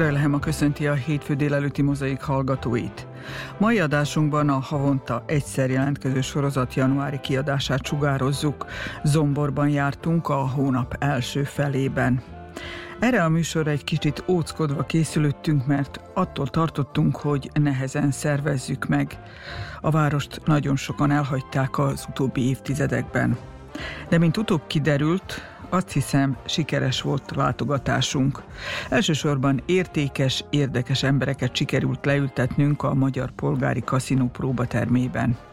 Grelhem a köszönti a hétfő délelőtti mozaik hallgatóit. Mai adásunkban a havonta egyszer jelentkező sorozat januári kiadását sugározzuk. Zomborban jártunk a hónap első felében. Erre a műsorra egy kicsit óckodva készülöttünk, mert attól tartottunk, hogy nehezen szervezzük meg. A várost nagyon sokan elhagyták az utóbbi évtizedekben. De mint utóbb kiderült, azt hiszem, sikeres volt látogatásunk. Elsősorban értékes, érdekes embereket sikerült leültetnünk a Magyar Polgári Kaszinó próbatermében.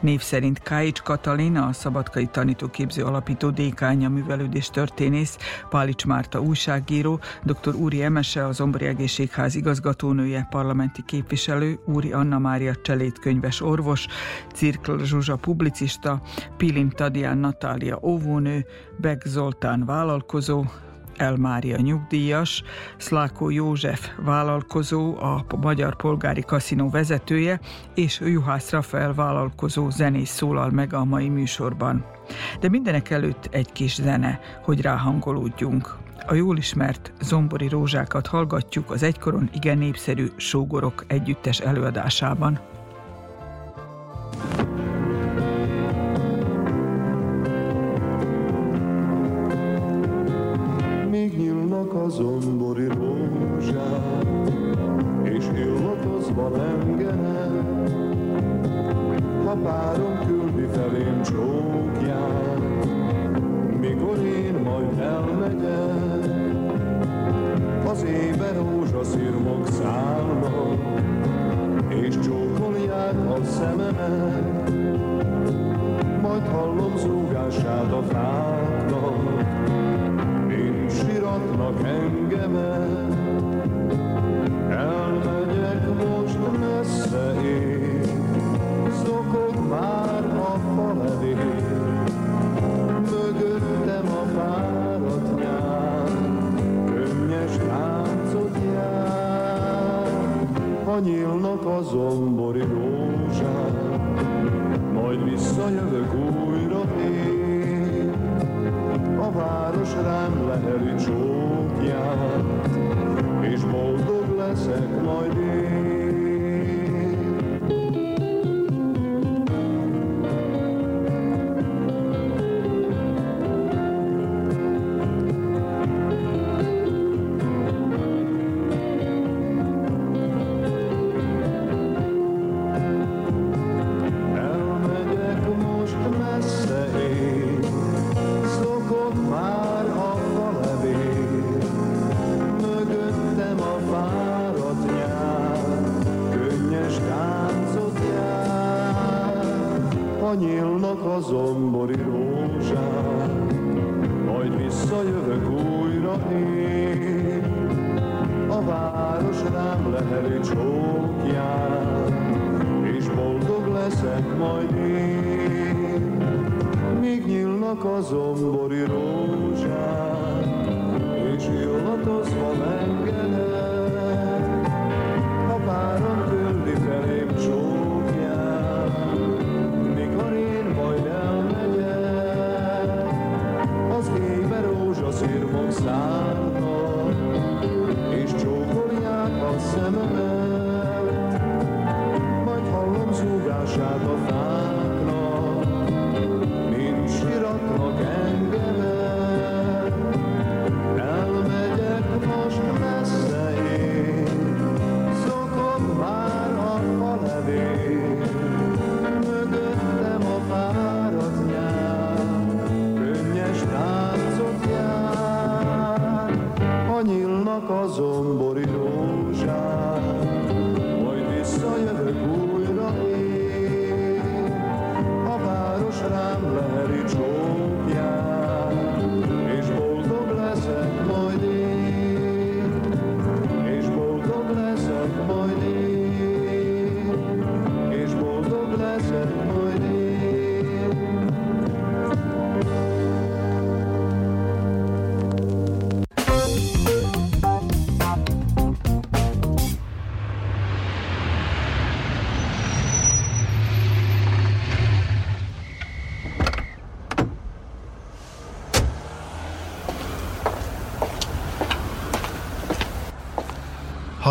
Név szerint Káics Katalin, a Szabadkai Tanítóképző Alapító dékánya művelődés történész, Pálics Márta újságíró, dr. Úri Emese, az Zombori Egészségház igazgatónője, parlamenti képviselő, Úri Anna Mária Cselét könyves orvos, Cirkl Zsuzsa publicista, Pilim Tadián Natália óvónő, Beg Zoltán vállalkozó, Elmária nyugdíjas, Szlákó József vállalkozó, a Magyar Polgári Kaszinó vezetője, és Juhász Rafael vállalkozó zenész szólal meg a mai műsorban. De mindenek előtt egy kis zene, hogy ráhangolódjunk. A jól ismert zombori rózsákat hallgatjuk az egykoron igen népszerű sógorok együttes előadásában. A zombori rózsát, és illatozva lengenek, ha párom küldi felém csókját, mikor én majd elmegyek, az éve rózsaszirmok szállnak, és csókolják a szememet, majd hallom zúgását a fáknak, siratnak engemet, elmegyek most messze én, szokok már a faledén, mögöttem a fáradt nyár, könnyes táncot jár, ha nyílnak a zombori rózsák, majd visszajövök újra én. A város rám leheli csókját, és boldog leszek majd én. nós, homens.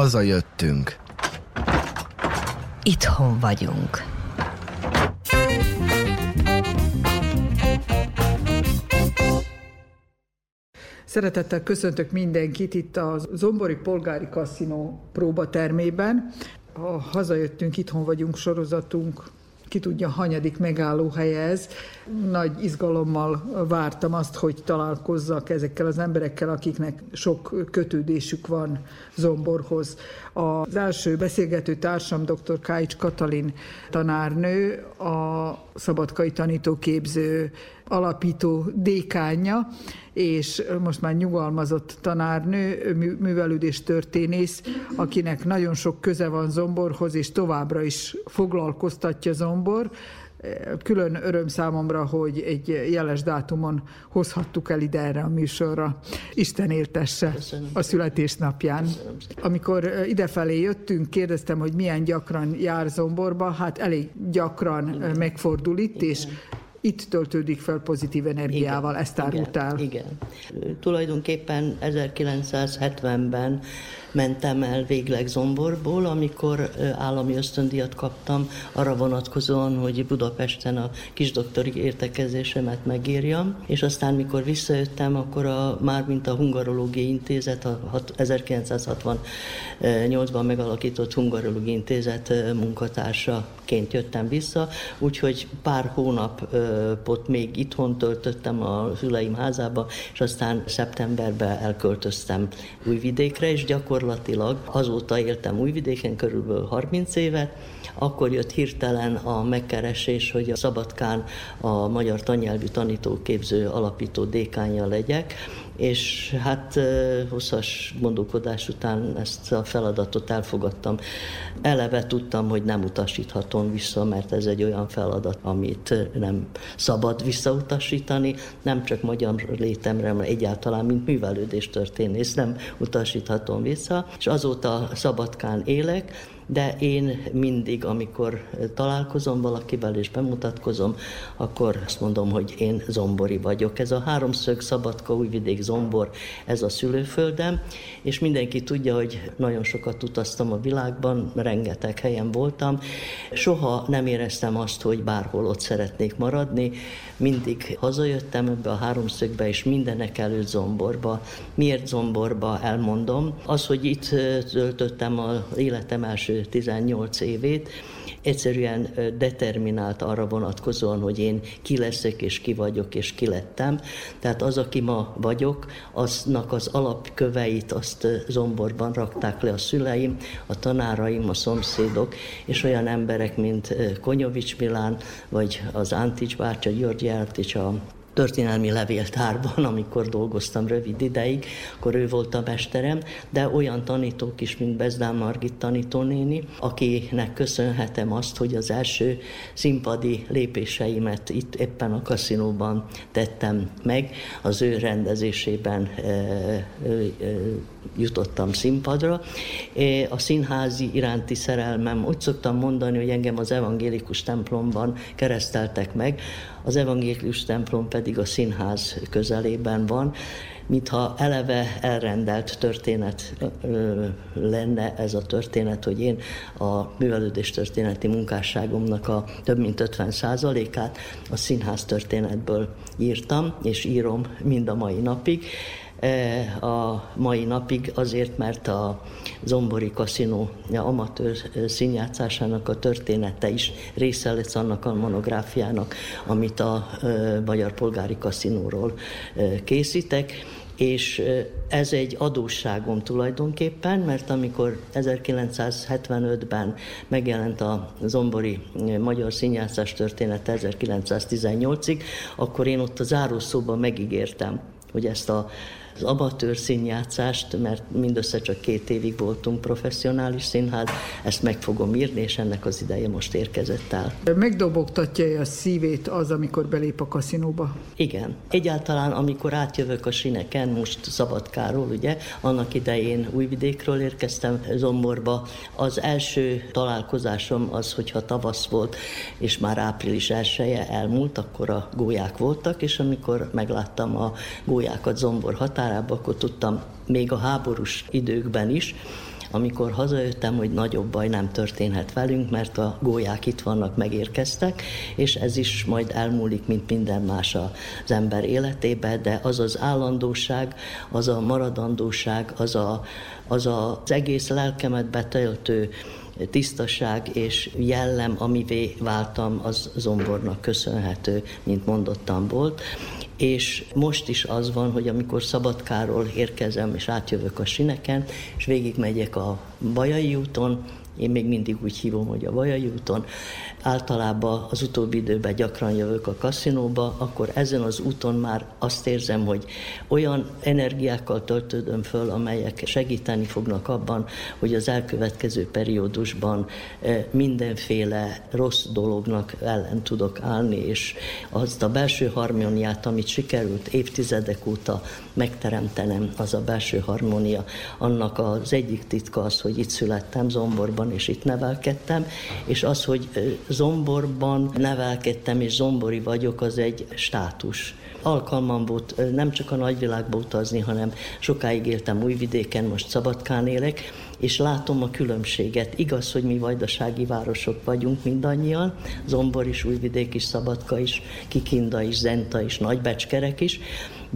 Hazajöttünk. Itthon vagyunk. Szeretettel köszöntök mindenkit itt a Zombori Polgári Kaszinó próbatermében. A Hazajöttünk, itthon vagyunk sorozatunk ki tudja, hanyadik megállóhelye ez. Nagy izgalommal vártam azt, hogy találkozzak ezekkel az emberekkel, akiknek sok kötődésük van Zomborhoz. Az első beszélgető társam dr. Káics Katalin tanárnő, a Szabadkai Tanítóképző alapító dékánya, és most már nyugalmazott tanárnő, művelődés történész, akinek nagyon sok köze van Zomborhoz, és továbbra is foglalkoztatja Zombor. Külön öröm számomra, hogy egy jeles dátumon hozhattuk el ide erre a műsorra. Isten éltesse Köszönöm. a születésnapján. Köszönöm. Amikor idefelé jöttünk, kérdeztem, hogy milyen gyakran jár Zomborba. Hát elég gyakran Igen. megfordul itt, Igen. és itt töltődik fel pozitív energiával, igen, ezt árultál. Igen, igen. Tulajdonképpen 1970-ben mentem el végleg Zomborból, amikor állami ösztöndíjat kaptam arra vonatkozóan, hogy Budapesten a kisdoktori értekezésemet megírjam, és aztán mikor visszajöttem, akkor a, már mint a Hungarológiai Intézet, a 1968-ban megalakított Hungarológiai Intézet munkatársaként jöttem vissza, úgyhogy pár hónapot még itthon töltöttem a szüleim házába, és aztán szeptemberben elköltöztem Újvidékre, és gyakorlatilag gyakorlatilag azóta éltem Újvidéken körülbelül 30 évet, akkor jött hirtelen a megkeresés, hogy a Szabadkán a Magyar Tanyelvű Tanítóképző alapító dékánya legyek, és hát hosszas gondolkodás után ezt a feladatot elfogadtam. Eleve tudtam, hogy nem utasíthatom vissza, mert ez egy olyan feladat, amit nem szabad visszautasítani, nem csak magyar létemre, hanem egyáltalán, mint művelődés történész, nem utasíthatom vissza, és azóta Szabadkán élek, de én mindig, amikor találkozom valakivel és bemutatkozom, akkor azt mondom, hogy én zombori vagyok. Ez a háromszög Szabadka, Újvidék, Zombor, ez a szülőföldem, és mindenki tudja, hogy nagyon sokat utaztam a világban, rengeteg helyen voltam. Soha nem éreztem azt, hogy bárhol ott szeretnék maradni. Mindig hazajöttem ebbe a háromszögbe, és mindenek előtt Zomborba. Miért Zomborba, elmondom. Az, hogy itt töltöttem az életem első első 18 évét, egyszerűen determinált arra vonatkozóan, hogy én ki leszek, és ki vagyok, és ki lettem. Tehát az, aki ma vagyok, aznak az alapköveit azt zomborban rakták le a szüleim, a tanáraim, a szomszédok, és olyan emberek, mint Konyovics Milán, vagy az Antics bácsa, György Jártics, a történelmi levéltárban, amikor dolgoztam rövid ideig, akkor ő volt a mesterem, de olyan tanítók is, mint Bezdán Margit tanítónéni, akinek köszönhetem azt, hogy az első színpadi lépéseimet itt éppen a kaszinóban tettem meg, az ő rendezésében e, e, jutottam színpadra. A színházi iránti szerelmem, úgy szoktam mondani, hogy engem az evangélikus templomban kereszteltek meg, az evangélikus templom pedig a színház közelében van, mintha eleve elrendelt történet lenne ez a történet, hogy én a művelődés történeti munkásságomnak a több mint 50 át a színház történetből írtam, és írom mind a mai napig. E, a mai napig azért, mert a Zombori Kaszinó amatőr színjátszásának a története is része lesz annak a monográfiának, amit a e, Magyar Polgári Kaszinóról e, készítek. És ez egy adósságom tulajdonképpen, mert amikor 1975-ben megjelent a Zombori Magyar Színjátszás története 1918-ig, akkor én ott a zárószóban megígértem, hogy ezt a az amatőr színjátszást, mert mindössze csak két évig voltunk professzionális színház, ezt meg fogom írni, és ennek az ideje most érkezett el. Megdobogtatja a szívét az, amikor belép a kaszinóba? Igen. Egyáltalán, amikor átjövök a sineken, most Szabadkáról, ugye, annak idején Újvidékről érkeztem Zomborba, az első találkozásom az, hogyha tavasz volt, és már április elsője elmúlt, akkor a gólyák voltak, és amikor megláttam a gólyákat Zombor határ, kárába, akkor tudtam még a háborús időkben is, amikor hazajöttem, hogy nagyobb baj nem történhet velünk, mert a gólyák itt vannak, megérkeztek, és ez is majd elmúlik, mint minden más az ember életébe, de az az állandóság, az a maradandóság, az a, az, a, az egész lelkemet betöltő tisztaság és jellem, amivé váltam, az zombornak köszönhető, mint mondottam volt. És most is az van, hogy amikor Szabadkáról érkezem, és átjövök a sineken, és végigmegyek a Bajai úton, én még mindig úgy hívom, hogy a Vajai úton, általában az utóbbi időben gyakran jövök a kaszinóba, akkor ezen az úton már azt érzem, hogy olyan energiákkal töltődöm föl, amelyek segíteni fognak abban, hogy az elkövetkező periódusban eh, mindenféle rossz dolognak ellen tudok állni, és azt a belső harmóniát, amit sikerült évtizedek óta megteremtenem, az a belső harmónia, annak az egyik titka az, hogy itt születtem Zomborban, és itt nevelkedtem, és az, hogy Zomborban nevelkedtem, és zombori vagyok, az egy státus. Alkalmam volt nem csak a nagyvilágba utazni, hanem sokáig éltem Újvidéken, most Szabadkán élek, és látom a különbséget. Igaz, hogy mi vajdasági városok vagyunk mindannyian, Zombor is, Újvidék is, Szabadka is, Kikinda is, Zenta is, Nagybecskerek is,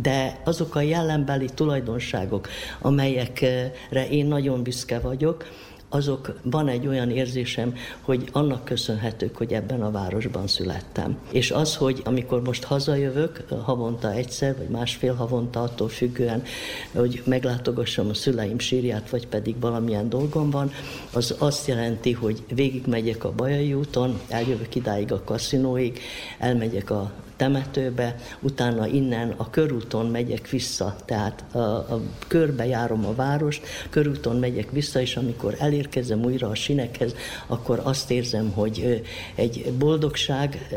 de azok a jellembeli tulajdonságok, amelyekre én nagyon büszke vagyok, azok van egy olyan érzésem, hogy annak köszönhetők, hogy ebben a városban születtem. És az, hogy amikor most hazajövök, havonta egyszer, vagy másfél havonta, attól függően, hogy meglátogassam a szüleim sírját, vagy pedig valamilyen dolgom van, az azt jelenti, hogy végigmegyek a Bajai úton, eljövök idáig a kaszinóig, elmegyek a temetőbe, utána innen a körúton megyek vissza, tehát a, a körbe járom a várost, körúton megyek vissza, és amikor elérkezem újra a sinekhez, akkor azt érzem, hogy egy boldogság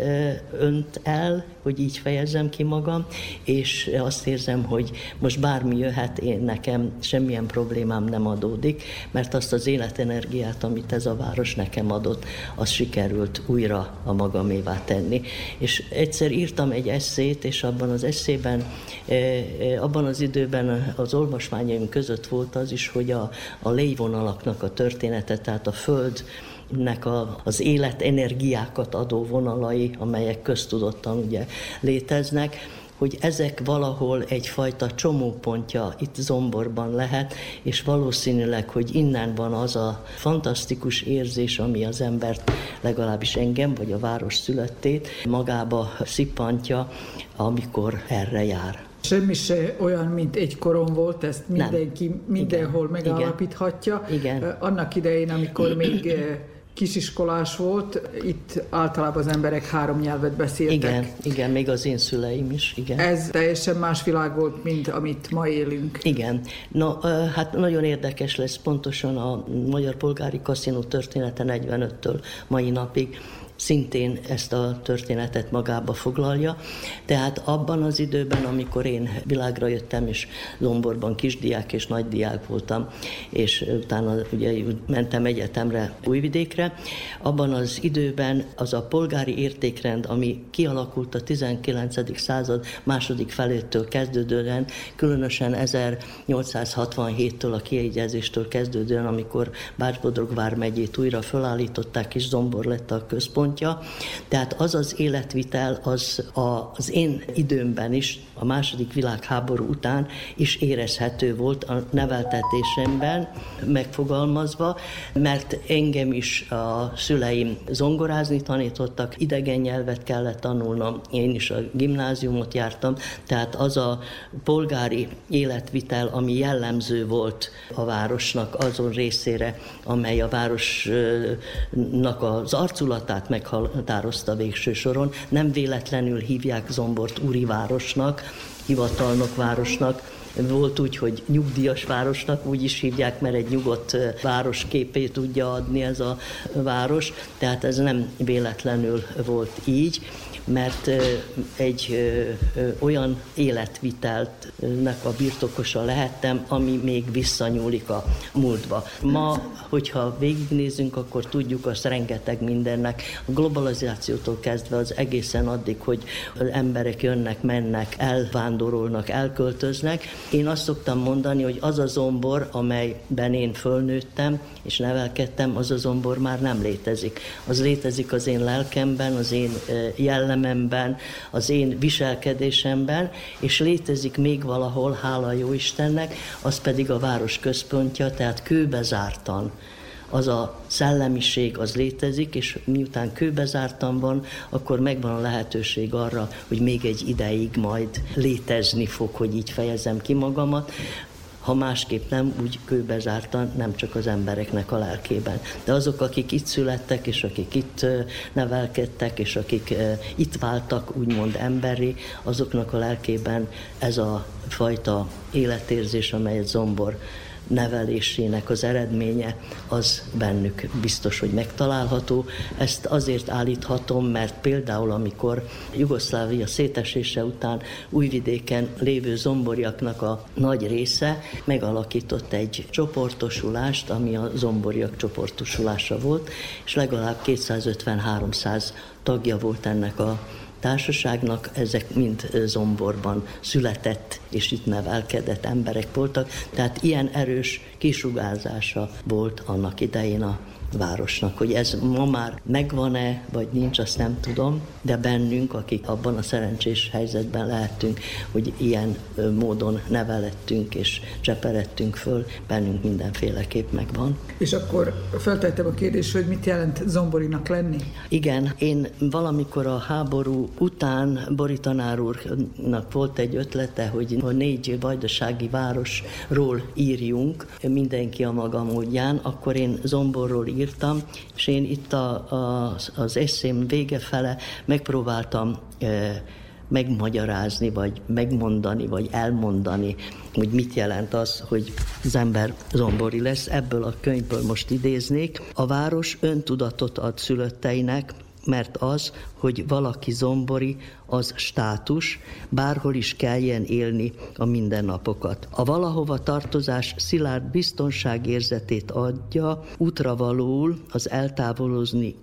önt el, hogy így fejezem ki magam, és azt érzem, hogy most bármi jöhet, én nekem semmilyen problémám nem adódik, mert azt az életenergiát, amit ez a város nekem adott, az sikerült újra a magamévá tenni. És egyszer írtam egy eszét, és abban az eszében, abban az időben az olvasmányaim között volt az is, hogy a, a léjvonalaknak a története, tehát a föld, nek a, az életenergiákat adó vonalai, amelyek köztudottan ugye léteznek, hogy ezek valahol egyfajta csomópontja itt Zomborban lehet, és valószínűleg, hogy innen van az a fantasztikus érzés, ami az embert, legalábbis engem, vagy a város születtét magába szippantja, amikor erre jár. Semmi se olyan, mint egy koron volt, ezt mindenki Nem. mindenhol Igen. megállapíthatja. Igen. Annak idején, amikor még kisiskolás volt, itt általában az emberek három nyelvet beszéltek. Igen, igen, még az én szüleim is, igen. Ez teljesen más világ volt, mint amit ma élünk. Igen. No, hát nagyon érdekes lesz pontosan a Magyar Polgári Kaszinó története 45-től mai napig szintén ezt a történetet magába foglalja. Tehát abban az időben, amikor én világra jöttem, és Lomborban kisdiák és nagydiák voltam, és utána ugye mentem egyetemre Újvidékre, abban az időben az a polgári értékrend, ami kialakult a 19. század második felétől kezdődően, különösen 1867-től a kiegyezéstől kezdődően, amikor Bács-Bodrog megyét újra felállították, és Zombor lett a központ, központja. Tehát az az életvitel az az én időmben is, a második világháború után is érezhető volt a neveltetésemben megfogalmazva, mert engem is a szüleim zongorázni tanítottak, idegen nyelvet kellett tanulnom, én is a gimnáziumot jártam, tehát az a polgári életvitel, ami jellemző volt a városnak azon részére, amely a városnak az arculatát meg meghatározta végső soron. Nem véletlenül hívják Zombort úri városnak, hivatalnok városnak, volt úgy, hogy nyugdíjas városnak, úgy is hívják, mert egy nyugodt város képét tudja adni ez a város, tehát ez nem véletlenül volt így mert egy olyan életviteltnek a birtokosa lehettem, ami még visszanyúlik a múltba. Ma, hogyha végignézünk, akkor tudjuk azt rengeteg mindennek, a globalizációtól kezdve az egészen addig, hogy az emberek jönnek, mennek, elvándorolnak, elköltöznek, Én azt szoktam mondani, hogy az a zombor, amelyben én fölnőttem és nevelkedtem, az a zombor már nem létezik. Az létezik az én lelkemben, az én jellememben, az én viselkedésemben, és létezik még valahol, hála jó Istennek, az pedig a város központja, tehát kőbezártan az a szellemiség az létezik, és miután kőbezártan van, akkor megvan a lehetőség arra, hogy még egy ideig majd létezni fog, hogy így fejezem ki magamat ha másképp nem, úgy kőbezártan, nem csak az embereknek a lelkében. De azok, akik itt születtek, és akik itt nevelkedtek, és akik itt váltak, úgymond emberi, azoknak a lelkében ez a fajta életérzés, amelyet Zombor nevelésének az eredménye, az bennük biztos, hogy megtalálható. Ezt azért állíthatom, mert például amikor Jugoszlávia szétesése után újvidéken lévő zomboriaknak a nagy része megalakított egy csoportosulást, ami a zomboriak csoportosulása volt, és legalább 250-300 tagja volt ennek a társaságnak, ezek mind zomborban született és itt nevelkedett emberek voltak, tehát ilyen erős kisugárzása volt annak idején a városnak. Hogy ez ma már megvan-e, vagy nincs, azt nem tudom, de bennünk, akik abban a szerencsés helyzetben lehettünk, hogy ilyen módon nevelettünk és cseperettünk föl, bennünk mindenféleképp megvan. És akkor feltettem a kérdést, hogy mit jelent zomborinak lenni? Igen, én valamikor a háború után Bori tanár úrnak volt egy ötlete, hogy a négy vajdasági városról írjunk, mindenki a maga módján, akkor én Zomborról írtam, és én itt a, a, az eszém vége fele megpróbáltam e, megmagyarázni, vagy megmondani, vagy elmondani, hogy mit jelent az, hogy az ember zombori lesz. Ebből a könyvből most idéznék. A város öntudatot ad szülötteinek, mert az, hogy valaki zombori, az státus, bárhol is kelljen élni a mindennapokat. A valahova tartozás szilárd biztonságérzetét adja útravalóul az eltávolozni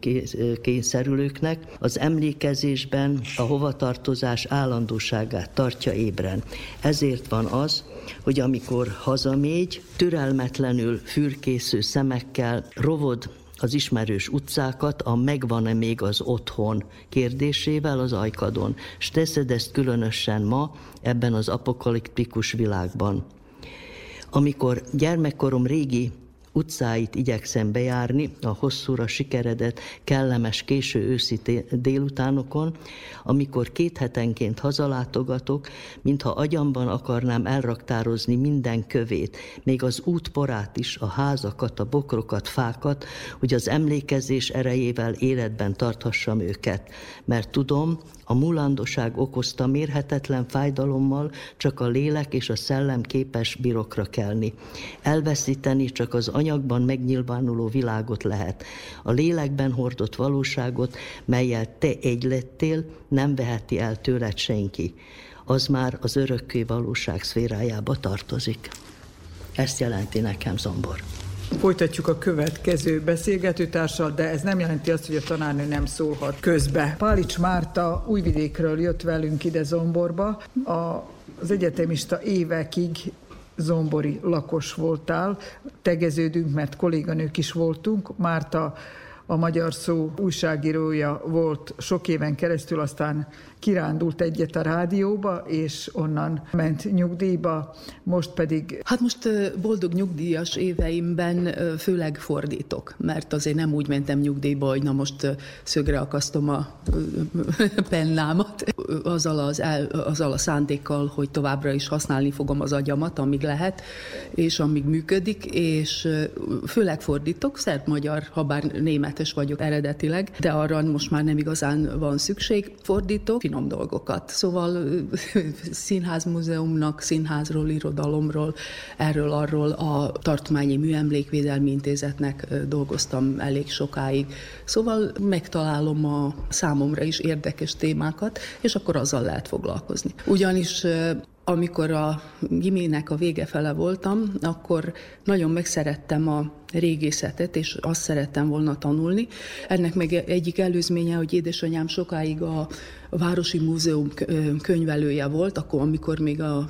kényszerülőknek, az emlékezésben a hovatartozás állandóságát tartja ébren. Ezért van az, hogy amikor hazamégy, türelmetlenül fürkésző szemekkel rovod az ismerős utcákat a megvan-e még az otthon kérdésével az ajkadon, és teszed ezt különösen ma ebben az apokaliptikus világban. Amikor gyermekkorom régi utcáit igyekszem bejárni a hosszúra sikeredett, kellemes késő őszi délutánokon, amikor két hetenként hazalátogatok, mintha agyamban akarnám elraktározni minden kövét, még az útporát is, a házakat, a bokrokat, fákat, hogy az emlékezés erejével életben tarthassam őket. Mert tudom, a mulandoság okozta mérhetetlen fájdalommal csak a lélek és a szellem képes birokra kelni. Elveszíteni csak az anyagban megnyilvánuló világot lehet. A lélekben hordott valóságot, melyel te egy lettél, nem veheti el tőled senki. Az már az örökké valóság szférájába tartozik. Ezt jelenti nekem Zombor. Folytatjuk a következő beszélgetőtársal, de ez nem jelenti azt, hogy a tanárnő nem szólhat közbe. Pálics Márta újvidékről jött velünk ide Zomborba. A, az egyetemista évekig zombori lakos voltál. Tegeződünk, mert kolléganők is voltunk. Márta a Magyar Szó újságírója volt sok éven keresztül, aztán kirándult egyet a rádióba, és onnan ment nyugdíjba, most pedig... Hát most boldog nyugdíjas éveimben főleg fordítok, mert azért nem úgy mentem nyugdíjba, hogy na most szögre akasztom a pennámat, azzal, az azzal a szándékkal, hogy továbbra is használni fogom az agyamat, amíg lehet, és amíg működik, és főleg fordítok, szert magyar, ha bár németes vagyok eredetileg, de arra most már nem igazán van szükség. Fordítok, finom dolgokat. Szóval színházmúzeumnak, színházról, irodalomról, erről, arról a Tartományi Műemlékvédelmi Intézetnek dolgoztam elég sokáig. Szóval megtalálom a számomra is érdekes témákat, és akkor azzal lehet foglalkozni. Ugyanis amikor a gimének a vége fele voltam, akkor nagyon megszerettem a régészetet, és azt szerettem volna tanulni. Ennek meg egyik előzménye, hogy édesanyám sokáig a Városi Múzeum könyvelője volt, akkor, amikor még a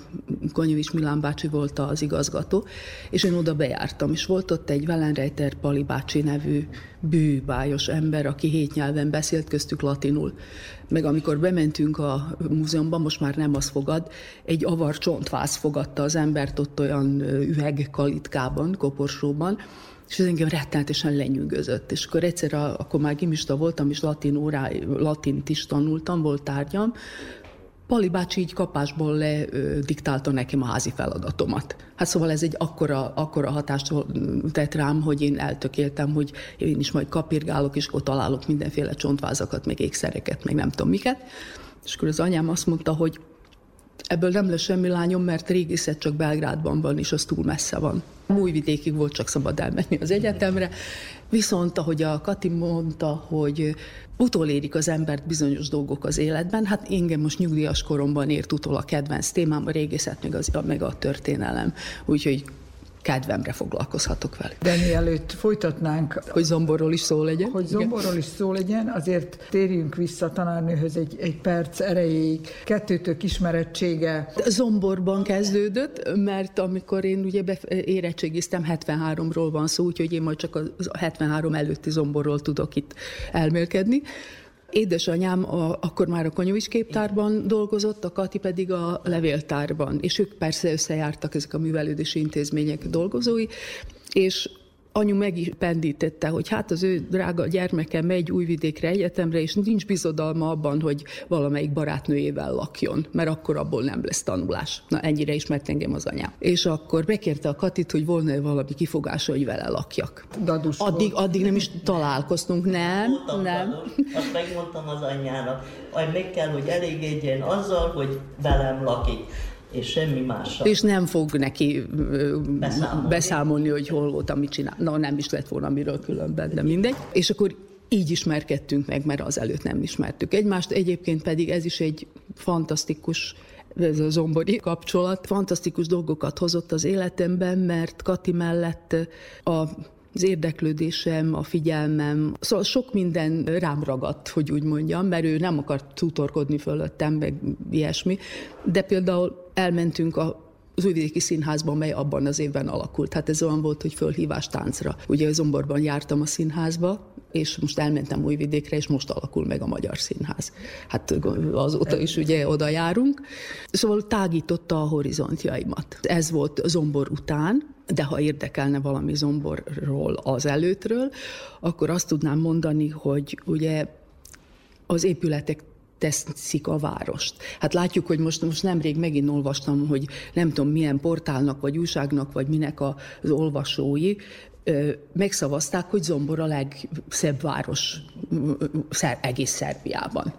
Konyovics Milán bácsi volt az igazgató, és én oda bejártam, és volt ott egy Wellenreiter Pali bácsi nevű bűbájos ember, aki hét nyelven beszélt, köztük latinul. Meg amikor bementünk a múzeumban, most már nem az fogad, egy avar csontváz fogadta az embert ott olyan üvegkalitkában, koporsóban, és ez engem rettenetesen lenyűgözött. És akkor egyszer, akkor már gimista voltam, és latin órá, latint is tanultam, volt tárgyam, Pali bácsi így kapásból le ö, diktálta nekem a házi feladatomat. Hát szóval ez egy akkora, akkora hatást tett rám, hogy én eltökéltem, hogy én is majd kapirgálok, és ott találok mindenféle csontvázakat, meg ékszereket, meg nem tudom miket. És akkor az anyám azt mondta, hogy ebből nem lesz semmi lányom, mert régészet csak Belgrádban van, és az túl messze van. Újvidékig volt csak szabad elmenni az egyetemre, viszont ahogy a Kati mondta, hogy utolérik az embert bizonyos dolgok az életben, hát engem most nyugdíjas koromban ért utol a kedvenc témám, a régészet, meg, az, meg a történelem. Úgyhogy kedvemre foglalkozhatok vele. De mielőtt folytatnánk... Hogy zomborról is szó legyen. Hogy zomborról is szó legyen, azért térjünk vissza tanárnőhöz egy, egy perc erejéig. Kettőtök ismerettsége. Zomborban kezdődött, mert amikor én ugye érettségiztem, 73-ról van szó, úgyhogy én majd csak a 73 előtti zomborról tudok itt elmélkedni. Édesanyám a, akkor már a Konyovics képtárban dolgozott, a Kati pedig a levéltárban, és ők persze összejártak ezek a művelődési intézmények dolgozói, és anyu meg is pendítette, hogy hát az ő drága gyermeke megy újvidékre egyetemre, és nincs bizodalma abban, hogy valamelyik barátnőjével lakjon, mert akkor abból nem lesz tanulás. Na, ennyire ismert engem az anyám. És akkor bekérte a Katit, hogy volna valami kifogása, hogy vele lakjak. Dadus addig, addig nem is találkoztunk, nem, Voltam nem. Dadus, azt megmondtam az anyjának, majd meg kell, hogy elégedjen azzal, hogy velem lakik és semmi mással. És nem fog neki Beszámolni. beszámolni, hogy hol volt, amit csinál. Na, nem is lett volna miről különben, de mindegy. És akkor így ismerkedtünk meg, mert azelőtt nem ismertük egymást. Egyébként pedig ez is egy fantasztikus ez a zombori kapcsolat fantasztikus dolgokat hozott az életemben, mert Kati mellett a az érdeklődésem, a figyelmem, szóval sok minden rám ragadt, hogy úgy mondjam, mert ő nem akart tutorkodni fölöttem, meg ilyesmi, de például elmentünk a az Újvidéki Színházban, mely abban az évben alakult. Hát ez olyan volt, hogy fölhívás táncra. Ugye Zomborban jártam a színházba, és most elmentem Újvidékre, és most alakul meg a Magyar Színház. Hát azóta is ugye oda járunk. Szóval tágította a horizontjaimat. Ez volt Zombor után, de ha érdekelne valami Zomborról az előttről, akkor azt tudnám mondani, hogy ugye az épületek teszik a várost. Hát látjuk, hogy most, most nemrég megint olvastam, hogy nem tudom milyen portálnak, vagy újságnak, vagy minek az olvasói megszavazták, hogy Zombor a legszebb város egész Szerbiában.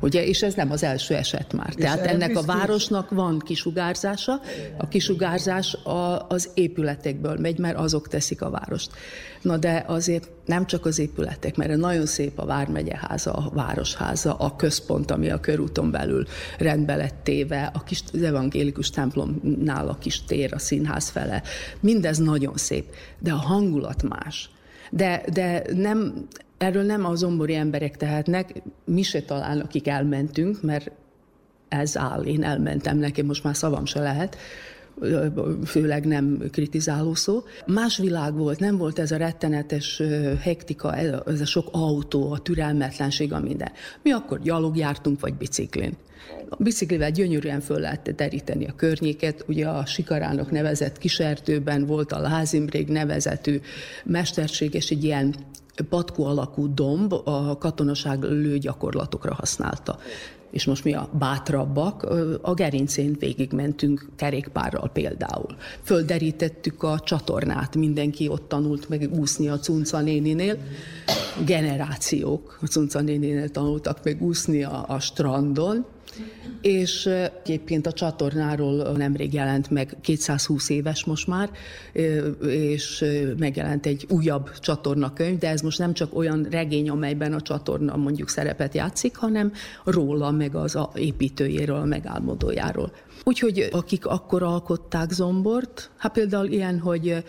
Ugye, és ez nem az első eset már. És Tehát ennek biztos... a városnak van kisugárzása, a kisugárzás a, az épületekből megy, mert azok teszik a várost. Na de azért nem csak az épületek, mert nagyon szép a Vármegyeháza, a Városháza, a központ, ami a körúton belül rendbe lett téve, a kis, az evangélikus templomnál a kis tér, a színház fele. Mindez nagyon szép, de a hangulat más. De, de nem, erről nem a zombori emberek tehetnek, mi se talán, akik elmentünk, mert ez áll, én elmentem, nekem most már szavam se lehet, főleg nem kritizáló szó. Más világ volt, nem volt ez a rettenetes hektika, ez a sok autó, a türelmetlenség, a minden. Mi akkor gyalog jártunk, vagy biciklin. A biciklivel gyönyörűen föl lehet deríteni a környéket. Ugye a Sikarának nevezett kisertőben volt a Lázimrég nevezetű mesterséges egy ilyen patkó alakú domb a katonaság lőgyakorlatokra használta. És most mi a bátrabbak, a gerincén végigmentünk kerékpárral például. Földerítettük a csatornát, mindenki ott tanult meg úszni a Cunca néninél. Generációk a Cunca néninél tanultak meg úszni a, a strandon, és egyébként a csatornáról nemrég jelent meg, 220 éves most már, és megjelent egy újabb csatornakönyv, de ez most nem csak olyan regény, amelyben a csatorna mondjuk szerepet játszik, hanem róla, meg az a építőjéről, a megálmodójáról. Úgyhogy akik akkor alkották Zombort, hát például ilyen, hogy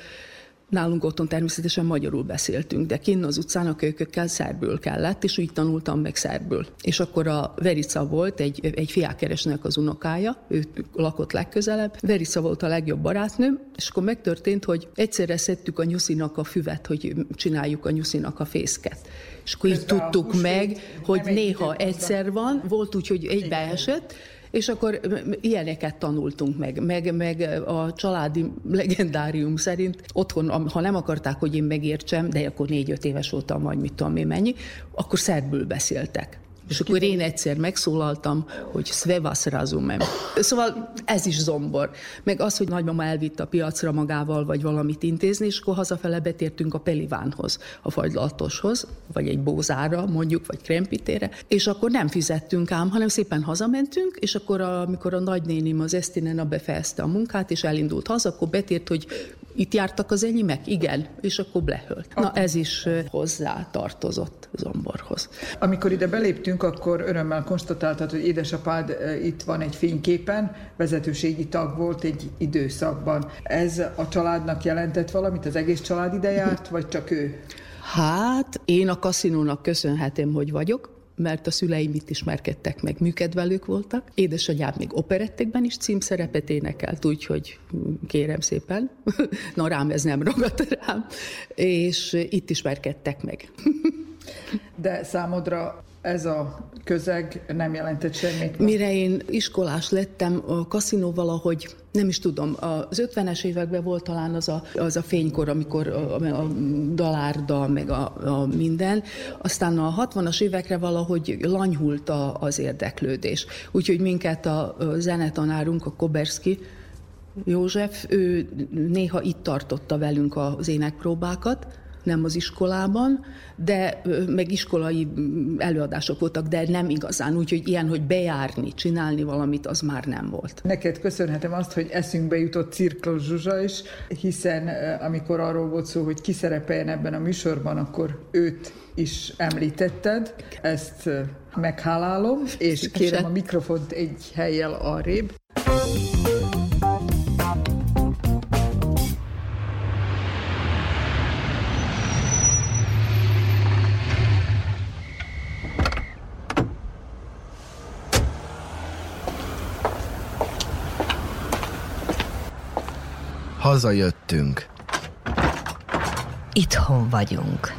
Nálunk otthon természetesen magyarul beszéltünk, de kinn az utcán a kölykökkel szerbül kellett, és úgy tanultam meg szerbül. És akkor a Verica volt, egy, egy fiákeresnek az unokája, ő lakott legközelebb. Verica volt a legjobb barátnőm, és akkor megtörtént, hogy egyszerre szedtük a nyuszinak a füvet, hogy csináljuk a nyuszinak a fészket. És akkor így tudtuk meg, hogy néha egyszer van, volt úgy, hogy egybeesett, és akkor ilyeneket tanultunk meg, meg, meg a családi legendárium szerint otthon, ha nem akarták, hogy én megértsem, de akkor négy-öt éves voltam, vagy mit tudom én mennyi, akkor szerbül beszéltek. És akkor én egyszer megszólaltam, hogy sve vas razumem. Szóval ez is zombor. Meg az, hogy nagymama elvitt a piacra magával, vagy valamit intézni, és akkor hazafele betértünk a pelivánhoz, a fagylaltoshoz, vagy egy bózára mondjuk, vagy krempitére, és akkor nem fizettünk ám, hanem szépen hazamentünk, és akkor amikor a nagynénim az Esztinena befejezte a munkát, és elindult haza, akkor betért, hogy itt jártak az enyémek? Igen. És akkor lehölt. Na ez is hozzá tartozott zomborhoz. Amikor ide beléptünk, akkor örömmel konstatáltad, hogy édesapád itt van egy fényképen, vezetőségi tag volt egy időszakban. Ez a családnak jelentett valamit? Az egész család ide járt, vagy csak ő? Hát, én a kaszinónak köszönhetem, hogy vagyok, mert a szüleim itt ismerkedtek meg, műkedvelők voltak. Édesanyám még operettekben is címszerepet énekelt, úgyhogy kérem szépen, na rám ez nem ragadt rám, és itt ismerkedtek meg. De számodra ez a közeg nem jelentett semmit? Mire én iskolás lettem, a kaszinó valahogy nem is tudom, az 50-es években volt talán az a, az a fénykor, amikor a, a dalárda, meg a, a minden, aztán a 60-as évekre valahogy lanyhult a, az érdeklődés. Úgyhogy minket a, a zenetanárunk, a Koberski, József, ő néha itt tartotta velünk az énekpróbákat, nem az iskolában, de meg iskolai előadások voltak, de nem igazán, úgyhogy ilyen, hogy bejárni, csinálni valamit, az már nem volt. Neked köszönhetem azt, hogy eszünkbe jutott Cirklos Zsuzsa is, hiszen amikor arról volt szó, hogy ki szerepeljen ebben a műsorban, akkor őt is említetted, ezt meghálálom, és kérem a mikrofont egy helyjel arrébb. Hazajöttünk. Itthon vagyunk.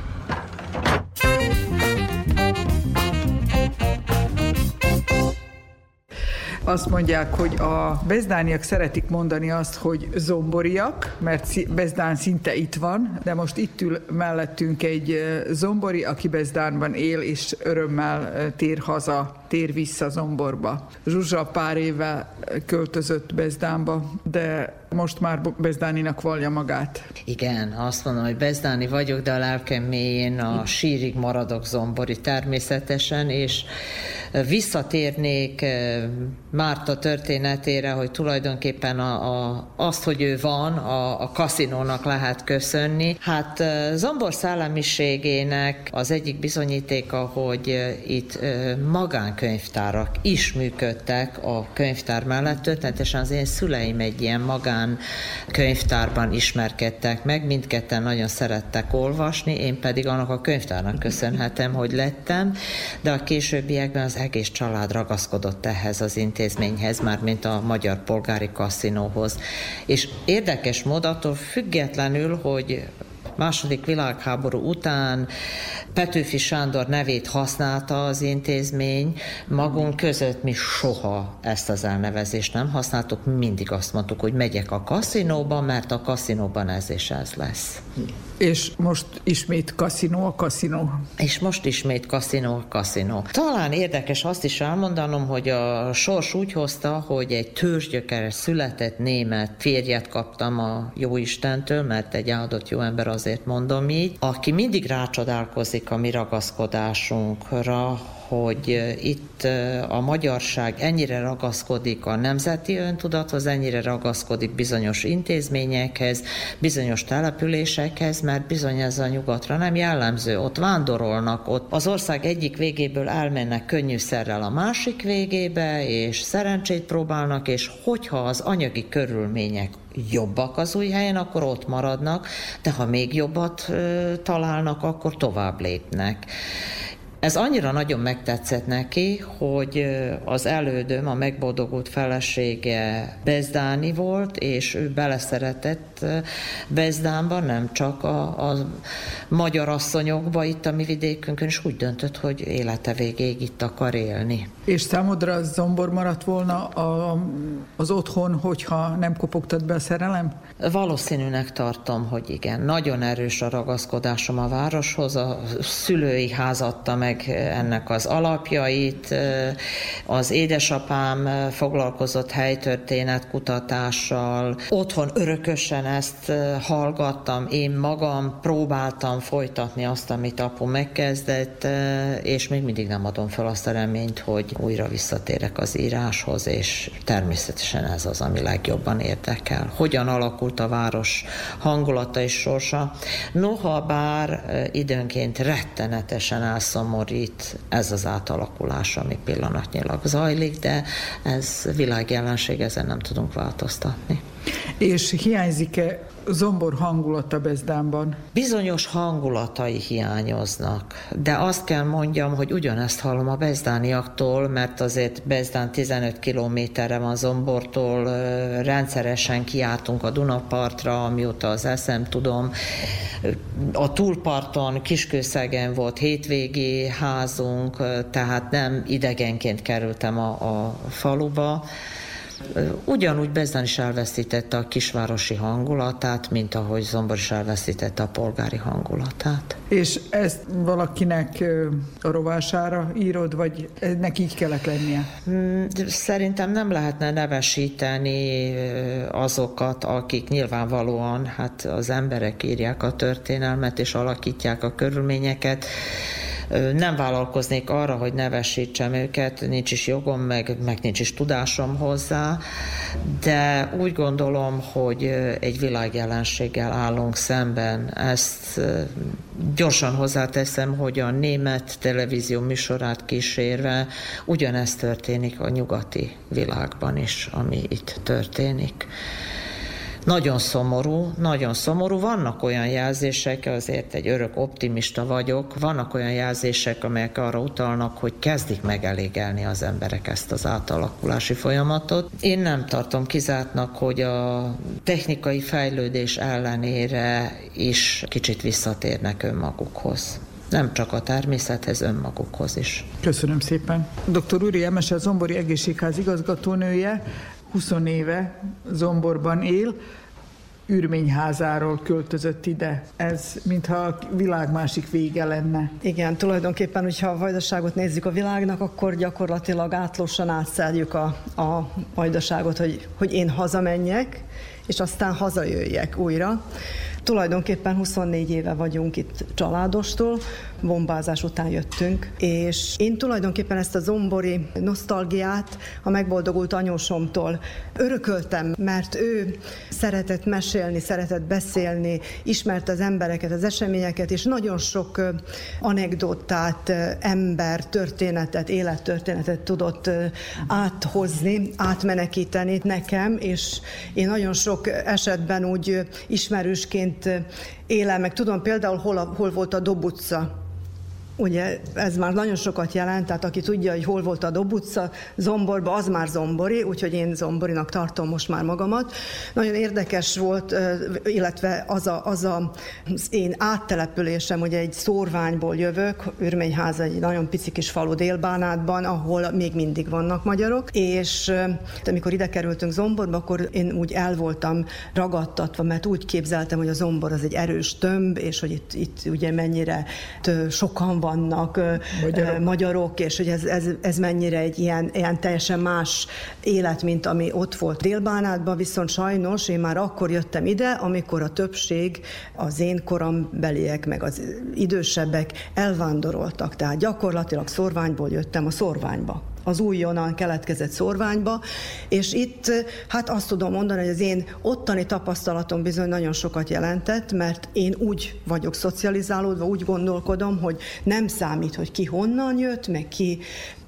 Azt mondják, hogy a bezdániak szeretik mondani azt, hogy zomboriak, mert Bezdán szinte itt van, de most itt ül mellettünk egy zombori, aki Bezdánban él, és örömmel tér haza tér vissza Zomborba. Zsuzsa pár éve költözött Bezdánba, de most már Bezdáninak valja magát. Igen, azt mondom, hogy Bezdáni vagyok, de a lelkem mélyén a sírig maradok zombori természetesen, és visszatérnék eh, Márta történetére, hogy tulajdonképpen a, a, azt, hogy ő van, a, a kaszinónak lehet köszönni. Hát eh, Zombor szellemiségének az egyik bizonyítéka, hogy eh, itt magán könyvtárak is működtek a könyvtár mellett. Történetesen az én szüleim egy ilyen magán könyvtárban ismerkedtek meg, mindketten nagyon szerettek olvasni, én pedig annak a könyvtárnak köszönhetem, hogy lettem, de a későbbiekben az egész család ragaszkodott ehhez az intézményhez, már mint a Magyar Polgári Kaszinóhoz. És érdekes módattól függetlenül, hogy második világháború után Petőfi Sándor nevét használta az intézmény, magunk között mi soha ezt az elnevezést nem használtuk, mindig azt mondtuk, hogy megyek a kaszinóba, mert a kaszinóban ez és ez lesz. És most ismét kaszinó a kaszinó. És most ismét kaszinó a kaszinó. Talán érdekes azt is elmondanom, hogy a sors úgy hozta, hogy egy törzsgyökeres született német férjet kaptam a Jóistentől, mert egy áldott jó ember azért mondom így, aki mindig rácsodálkozik a mi ragaszkodásunkra, hogy itt a magyarság ennyire ragaszkodik a nemzeti öntudathoz, ennyire ragaszkodik bizonyos intézményekhez, bizonyos településekhez, mert bizony ez a nyugatra nem jellemző. Ott vándorolnak, ott az ország egyik végéből elmennek könnyűszerrel a másik végébe, és szerencsét próbálnak, és hogyha az anyagi körülmények jobbak az új helyen, akkor ott maradnak, de ha még jobbat ö, találnak, akkor tovább lépnek. Ez annyira nagyon megtetszett neki, hogy az elődöm, a megboldogult felesége Bezdáni volt, és ő beleszeretett Bezdánba, nem csak a, a magyar asszonyokba itt a mi vidékünkön, és úgy döntött, hogy élete végéig itt akar élni. És számodra zombor maradt volna a, az otthon, hogyha nem kopogtat be a szerelem? Valószínűnek tartom, hogy igen. Nagyon erős a ragaszkodásom a városhoz. A szülői házadta meg ennek az alapjait. Az édesapám foglalkozott helytörténet kutatással. Otthon örökösen ezt hallgattam. Én magam próbáltam folytatni azt, amit apu megkezdett, és még mindig nem adom fel azt a reményt, hogy újra visszatérek az íráshoz, és természetesen ez az, ami legjobban érdekel. Hogyan alakult a város hangulata és sorsa? Noha bár időnként rettenetesen elszomorít ez az átalakulás, ami pillanatnyilag zajlik, de ez világjelenség, ezen nem tudunk változtatni. És hiányzik-e zombor hangulata Bezdánban? Bizonyos hangulatai hiányoznak, de azt kell mondjam, hogy ugyanezt hallom a bezdániaktól, mert azért Bezdán 15 kilométerre van Zombortól, rendszeresen kiáltunk a Dunapartra, amióta az eszem tudom. A túlparton Kiskőszegen volt hétvégi házunk, tehát nem idegenként kerültem a, a faluba. Ugyanúgy Bezdán is elveszítette a kisvárosi hangulatát, mint ahogy Zombor is elveszítette a polgári hangulatát. És ezt valakinek a rovására írod, vagy ennek így kellett lennie? Hmm, szerintem nem lehetne nevesíteni azokat, akik nyilvánvalóan hát az emberek írják a történelmet és alakítják a körülményeket. Nem vállalkoznék arra, hogy nevesítsem őket, nincs is jogom, meg, meg nincs is tudásom hozzá, de úgy gondolom, hogy egy világjelenséggel állunk szemben. Ezt gyorsan hozzáteszem, hogy a német televízió műsorát kísérve ugyanezt történik a nyugati világban is, ami itt történik. Nagyon szomorú, nagyon szomorú. Vannak olyan jelzések, azért egy örök optimista vagyok, vannak olyan jelzések, amelyek arra utalnak, hogy kezdik megelégelni az emberek ezt az átalakulási folyamatot. Én nem tartom kizártnak, hogy a technikai fejlődés ellenére is kicsit visszatérnek önmagukhoz nem csak a természethez, önmagukhoz is. Köszönöm szépen. Dr. Uri Emese, Zombori Egészségház igazgatónője, 20 éve Zomborban él, űrményházáról költözött ide. Ez mintha a világ másik vége lenne. Igen, tulajdonképpen, hogyha a vajdaságot nézzük a világnak, akkor gyakorlatilag átlósan átszeljük a, a vajdaságot, hogy, hogy én hazamenjek, és aztán hazajöjjek újra. Tulajdonképpen 24 éve vagyunk itt családostól, bombázás után jöttünk, és én tulajdonképpen ezt a zombori nosztalgiát a megboldogult anyósomtól örököltem, mert ő szeretett mesélni, szeretett beszélni, ismert az embereket, az eseményeket, és nagyon sok anekdotát, ember, történetet, élettörténetet tudott áthozni, átmenekíteni nekem, és én nagyon sok esetben úgy ismerősként élem, meg tudom például hol, hol volt a Dob utca, Ugye ez már nagyon sokat jelent, tehát aki tudja, hogy hol volt a Dob utca, Zomborba, az már Zombori, úgyhogy én Zomborinak tartom most már magamat. Nagyon érdekes volt, illetve az, a, az a, az én áttelepülésem, ugye egy szórványból jövök, Ürményháza egy nagyon pici kis falu Délbánátban, ahol még mindig vannak magyarok, és amikor ide kerültünk Zomborba, akkor én úgy el voltam ragadtatva, mert úgy képzeltem, hogy a Zombor az egy erős tömb, és hogy itt, itt ugye mennyire sokan van, vannak magyarok, magyarok és hogy ez, ez, ez mennyire egy ilyen, ilyen teljesen más élet, mint ami ott volt Délbánátban, viszont sajnos én már akkor jöttem ide, amikor a többség az én korombeliek, meg az idősebbek elvándoroltak, tehát gyakorlatilag szorványból jöttem a szorványba az újonnan keletkezett szorványba, és itt hát azt tudom mondani, hogy az én ottani tapasztalatom bizony nagyon sokat jelentett, mert én úgy vagyok szocializálódva, úgy gondolkodom, hogy nem számít, hogy ki honnan jött, meg ki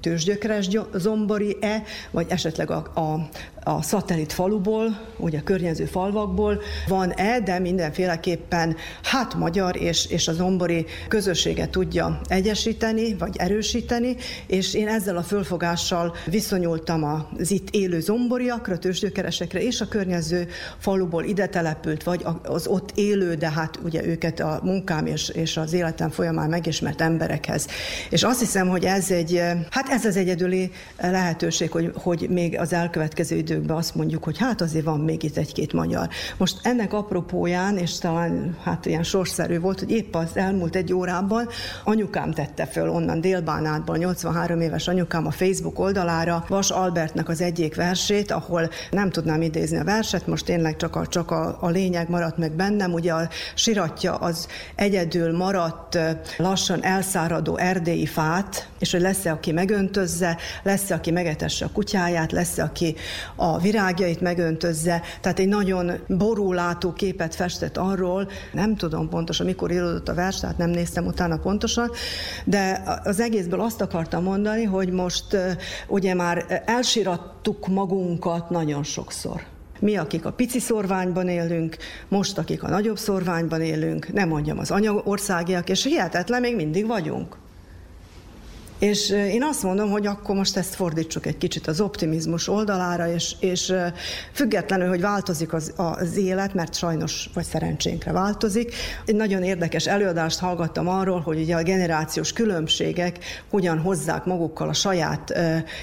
tőzsgyökeres zombori-e, vagy esetleg a, a, a szatellit faluból, ugye a környező falvakból van-e, de mindenféleképpen hát magyar és, és a zombori közösséget tudja egyesíteni, vagy erősíteni, és én ezzel a fölfogással viszonyultam az itt élő zomboriakra, tőzsgyökeresekre, és a környező faluból ide települt, vagy az ott élő, de hát ugye őket a munkám és, és az életem folyamán megismert emberekhez. És azt hiszem, hogy ez egy, hát ez az egyedüli lehetőség, hogy, hogy még az elkövetkező időkben azt mondjuk, hogy hát azért van még itt egy-két magyar. Most ennek apropóján, és talán hát ilyen sorszerű volt, hogy épp az elmúlt egy órában anyukám tette föl onnan Délbánátban, 83 éves anyukám a Facebook oldalára Vas Albertnek az egyik versét, ahol nem tudnám idézni a verset, most tényleg csak a, csak a, a lényeg maradt meg bennem, ugye a siratja az egyedül maradt, lassan elszáradó erdélyi fát, és hogy lesz-e, aki megöntözze, lesz-e, aki megetesse a kutyáját, lesz-e, aki a virágjait megöntözze. Tehát egy nagyon borúlátó képet festett arról, nem tudom pontosan, mikor íródott a vers, tehát nem néztem utána pontosan, de az egészből azt akartam mondani, hogy most ugye már elsirattuk magunkat nagyon sokszor. Mi, akik a pici szorványban élünk, most, akik a nagyobb szorványban élünk, nem mondjam az anyaországiak, és hihetetlen, még mindig vagyunk. És én azt mondom, hogy akkor most ezt fordítsuk egy kicsit az optimizmus oldalára, és, és függetlenül, hogy változik az, az élet, mert sajnos vagy szerencsénkre változik. Egy nagyon érdekes előadást hallgattam arról, hogy ugye a generációs különbségek hogyan hozzák magukkal a saját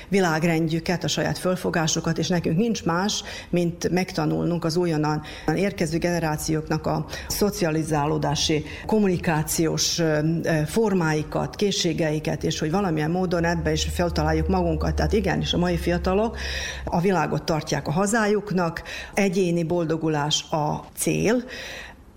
világrendjüket, a saját fölfogásokat, és nekünk nincs más, mint megtanulnunk az újonnan érkező generációknak a szocializálódási, kommunikációs formáikat, készségeiket, és hogy valami valamilyen módon ebbe is feltaláljuk magunkat. Tehát igenis, a mai fiatalok a világot tartják a hazájuknak, egyéni boldogulás a cél,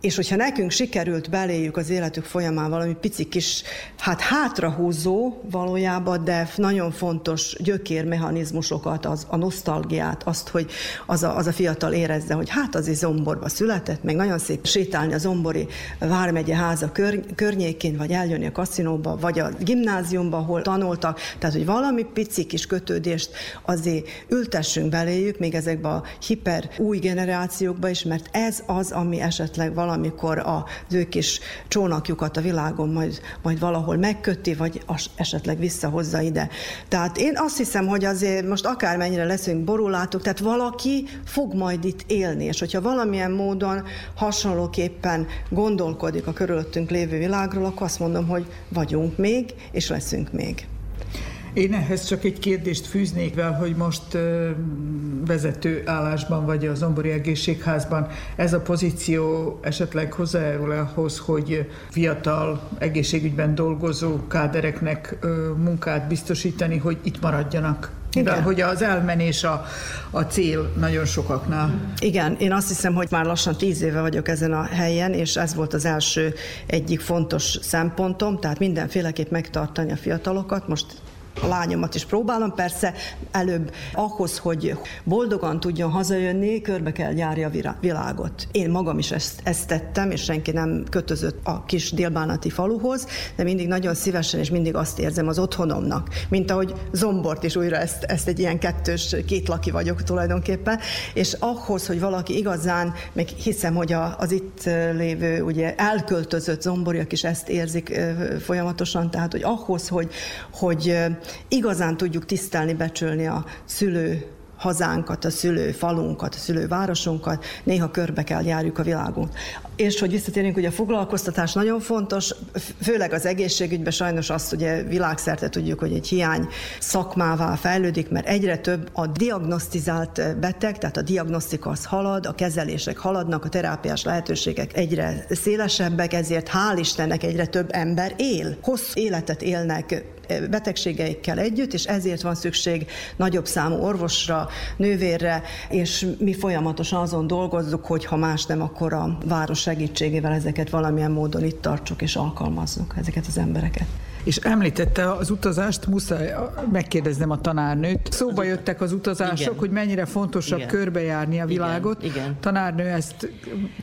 és hogyha nekünk sikerült beléjük az életük folyamán valami pici kis, hát hátrahúzó valójában, de nagyon fontos gyökérmechanizmusokat, az, a nosztalgiát, azt, hogy az a, az a fiatal érezze, hogy hát az is Zomborba született, meg nagyon szép sétálni a Zombori Vármegye háza kör, környékén, vagy eljönni a kaszinóba, vagy a gimnáziumba, ahol tanultak, tehát hogy valami pici kis kötődést azért ültessünk beléjük, még ezekbe a hiper új generációkba is, mert ez az, ami esetleg valami valamikor az ő kis csónakjukat a világon majd, majd valahol megköti, vagy esetleg visszahozza ide. Tehát én azt hiszem, hogy azért most akármennyire leszünk borulátok, tehát valaki fog majd itt élni, és hogyha valamilyen módon hasonlóképpen gondolkodik a körülöttünk lévő világról, akkor azt mondom, hogy vagyunk még, és leszünk még. Én ehhez csak egy kérdést fűznék vel, hogy most vezető állásban vagy a Zombori Egészségházban ez a pozíció esetleg hozzájárul ahhoz, hogy fiatal egészségügyben dolgozó kádereknek munkát biztosítani, hogy itt maradjanak? Igen. De hogy az elmenés a, a cél nagyon sokaknál. Igen, én azt hiszem, hogy már lassan tíz éve vagyok ezen a helyen, és ez volt az első egyik fontos szempontom, tehát mindenféleképp megtartani a fiatalokat. Most lányomat is próbálom, persze előbb ahhoz, hogy boldogan tudjon hazajönni, körbe kell járja a világot. Én magam is ezt, ezt tettem, és senki nem kötözött a kis délbánati faluhoz, de mindig nagyon szívesen, és mindig azt érzem az otthonomnak, mint ahogy Zombort is újra ezt, ezt egy ilyen kettős, két laki vagyok tulajdonképpen, és ahhoz, hogy valaki igazán, meg hiszem, hogy a, az itt lévő, ugye elköltözött zomboriak is ezt érzik folyamatosan, tehát, hogy ahhoz, hogy, hogy igazán tudjuk tisztelni, becsülni a szülő hazánkat, a szülő falunkat, a szülő városunkat, néha körbe kell járjuk a világon. És hogy visszatérünk, hogy a foglalkoztatás nagyon fontos, főleg az egészségügyben sajnos azt ugye világszerte tudjuk, hogy egy hiány szakmává fejlődik, mert egyre több a diagnosztizált beteg, tehát a diagnosztika az halad, a kezelések haladnak, a terápiás lehetőségek egyre szélesebbek, ezért hál' Istennek egyre több ember él, hosszú életet élnek betegségeikkel együtt, és ezért van szükség nagyobb számú orvosra, nővérre, és mi folyamatosan azon dolgozzuk, hogy ha más nem, akkor a város segítségével ezeket valamilyen módon itt tartsuk és alkalmazzuk ezeket az embereket. És említette az utazást, muszáj megkérdeznem a tanárnőt. Szóba jöttek az utazások, igen. hogy mennyire fontosabb igen. körbejárni a világot. Igen. Igen. Tanárnő ezt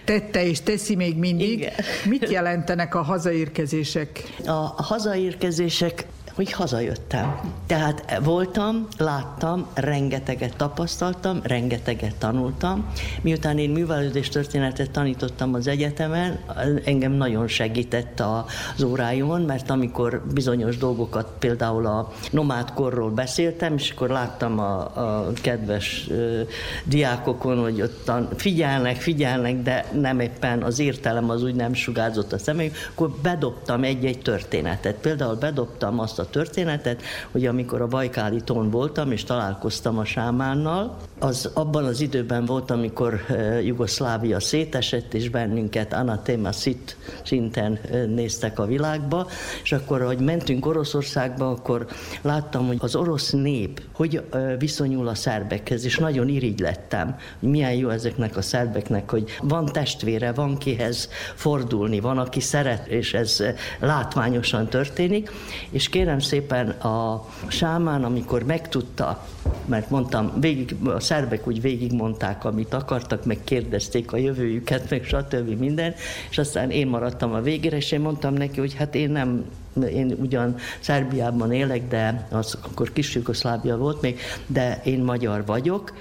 tette és teszi még mindig. Igen. Mit jelentenek a hazaérkezések? A hazaérkezések hogy hazajöttem. Tehát voltam, láttam, rengeteget tapasztaltam, rengeteget tanultam. Miután én művelődés történetet tanítottam az egyetemen, engem nagyon segített az óráimon, mert amikor bizonyos dolgokat, például a nomádkorról beszéltem, és akkor láttam a, a kedves ö, diákokon, hogy ott figyelnek, figyelnek, de nem éppen az értelem az úgy nem sugárzott a személyük, akkor bedobtam egy-egy történetet. Például bedobtam azt a történetet, hogy amikor a Bajkáli tón voltam, és találkoztam a sámánnal, az abban az időben volt, amikor Jugoszlávia szétesett, és bennünket anatéma szit szinten néztek a világba, és akkor, hogy mentünk Oroszországba, akkor láttam, hogy az orosz nép hogy viszonyul a szerbekhez, és nagyon irigy lettem, hogy milyen jó ezeknek a szerbeknek, hogy van testvére, van kihez fordulni, van, aki szeret, és ez látványosan történik, és kérem szépen a sámán, amikor megtudta, mert mondtam, végig, a szerbek úgy végigmondták, amit akartak, meg kérdezték a jövőjüket, meg stb. minden, és aztán én maradtam a végére, és én mondtam neki, hogy hát én nem én ugyan Szerbiában élek, de az akkor kis Jugoszlávia volt még, de én magyar vagyok,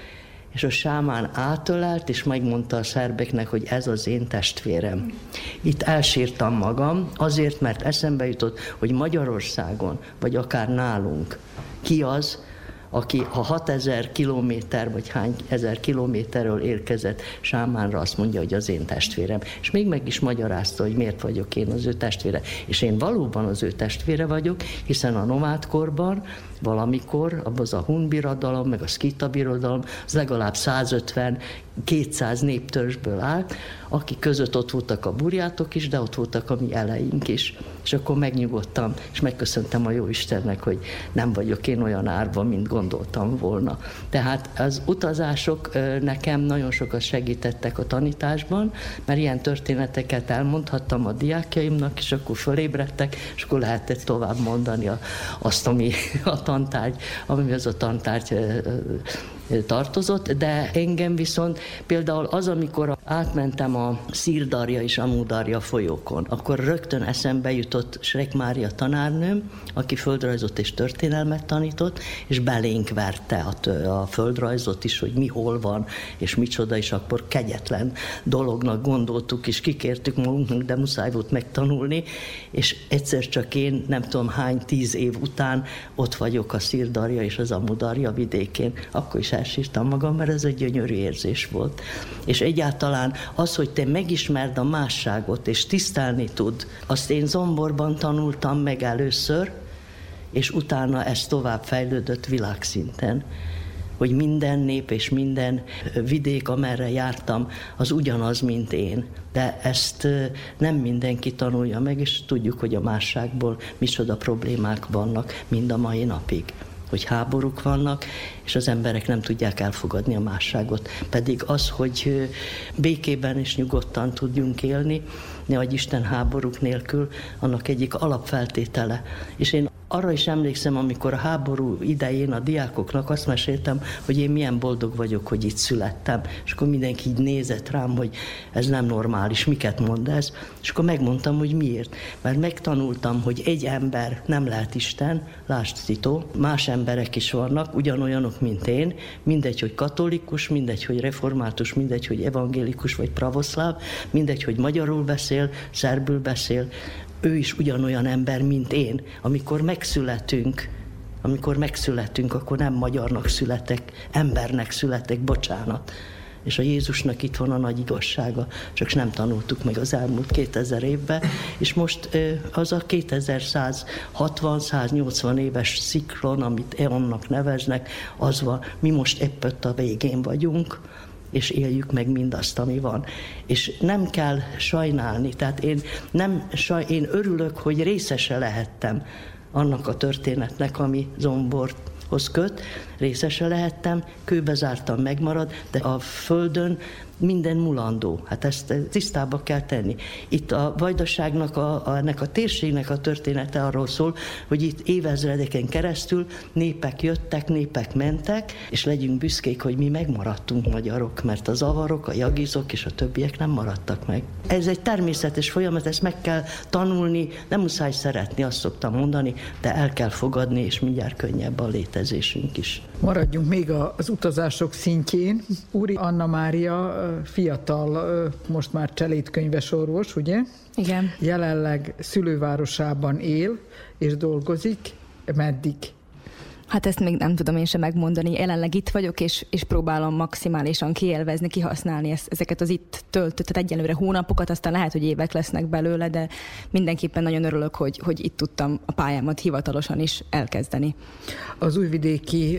és a sámán átölelt, és megmondta a szerbeknek, hogy ez az én testvérem. Itt elsírtam magam, azért, mert eszembe jutott, hogy Magyarországon, vagy akár nálunk, ki az, aki ha 6000 kilométer, vagy hány ezer kilométerről érkezett Sámánra, azt mondja, hogy az én testvérem. És még meg is magyarázta, hogy miért vagyok én az ő testvére. És én valóban az ő testvére vagyok, hiszen a nomádkorban valamikor, abban az a Hun birodalom, meg a Skita birodalom, az legalább 150 200 néptörzsből állt, akik között ott voltak a burjátok is, de ott voltak a mi eleink is. És akkor megnyugodtam, és megköszöntem a jó Istennek, hogy nem vagyok én olyan árva, mint gondoltam volna. Tehát az utazások nekem nagyon sokat segítettek a tanításban, mert ilyen történeteket elmondhattam a diákjaimnak, és akkor fölébredtek, és akkor lehetett tovább mondani azt, ami a tantárgy, ami az a tantárgy tartozott, de engem viszont például az, amikor átmentem a Szírdarja és Amudarja folyókon, akkor rögtön eszembe jutott Srek Mária tanárnőm, aki földrajzot és történelmet tanított, és belénk verte a, a földrajzot is, hogy mi hol van, és micsoda, és akkor kegyetlen dolognak gondoltuk, és kikértük magunknak, de muszáj volt megtanulni, és egyszer csak én, nem tudom hány, tíz év után ott vagyok a Szírdarja és az Amudarja vidékén, akkor is elsírtam magam, mert ez egy gyönyörű érzés volt. És egyáltalán az, hogy te megismerd a másságot, és tisztelni tud, azt én zomborban tanultam meg először, és utána ez tovább fejlődött világszinten hogy minden nép és minden vidék, amerre jártam, az ugyanaz, mint én. De ezt nem mindenki tanulja meg, és tudjuk, hogy a másságból micsoda problémák vannak mind a mai napig hogy háborúk vannak, és az emberek nem tudják elfogadni a másságot. Pedig az, hogy békében és nyugodtan tudjunk élni, ne Isten háborúk nélkül, annak egyik alapfeltétele. És én arra is emlékszem, amikor a háború idején a diákoknak azt meséltem, hogy én milyen boldog vagyok, hogy itt születtem. És akkor mindenki így nézett rám, hogy ez nem normális, miket mond ez. És akkor megmondtam, hogy miért. Mert megtanultam, hogy egy ember nem lehet Isten, lásd Tito, más emberek is vannak, ugyanolyanok, mint én, mindegy, hogy katolikus, mindegy, hogy református, mindegy, hogy evangélikus vagy pravoszláv, mindegy, hogy magyarul beszél, szerbül beszél, ő is ugyanolyan ember, mint én. Amikor megszületünk, amikor megszületünk, akkor nem magyarnak születek, embernek születek, bocsánat. És a Jézusnak itt van a nagy igazsága, csak nem tanultuk meg az elmúlt 2000 évben, és most az a 2160-180 éves sziklon, amit eonnak neveznek, az van, mi most épp a végén vagyunk, és éljük meg mindazt, ami van. És nem kell sajnálni, tehát én, nem, saj, én örülök, hogy részese lehettem annak a történetnek, ami zombort hoz köt, részese lehettem, kőbe zártam, megmarad, de a földön minden mulandó. Hát ezt tisztába kell tenni. Itt a vajdaságnak, a, a, ennek a térségnek a története arról szól, hogy itt évezredeken keresztül népek jöttek, népek mentek, és legyünk büszkék, hogy mi megmaradtunk magyarok, mert a zavarok, a jagizok és a többiek nem maradtak meg. Ez egy természetes folyamat, ezt meg kell tanulni, nem muszáj szeretni, azt szoktam mondani, de el kell fogadni, és mindjárt könnyebb a létezésünk is. Maradjunk még az utazások szintjén. Úri Anna Mária fiatal, most már cselédkönyves orvos, ugye? Igen. Jelenleg szülővárosában él és dolgozik. Meddig? Hát ezt még nem tudom én sem megmondani. Jelenleg itt vagyok, és, és próbálom maximálisan kielvezni, kihasználni ezt, ezeket az itt töltött, tehát egyelőre hónapokat, aztán lehet, hogy évek lesznek belőle, de mindenképpen nagyon örülök, hogy, hogy itt tudtam a pályámat hivatalosan is elkezdeni. Az újvidéki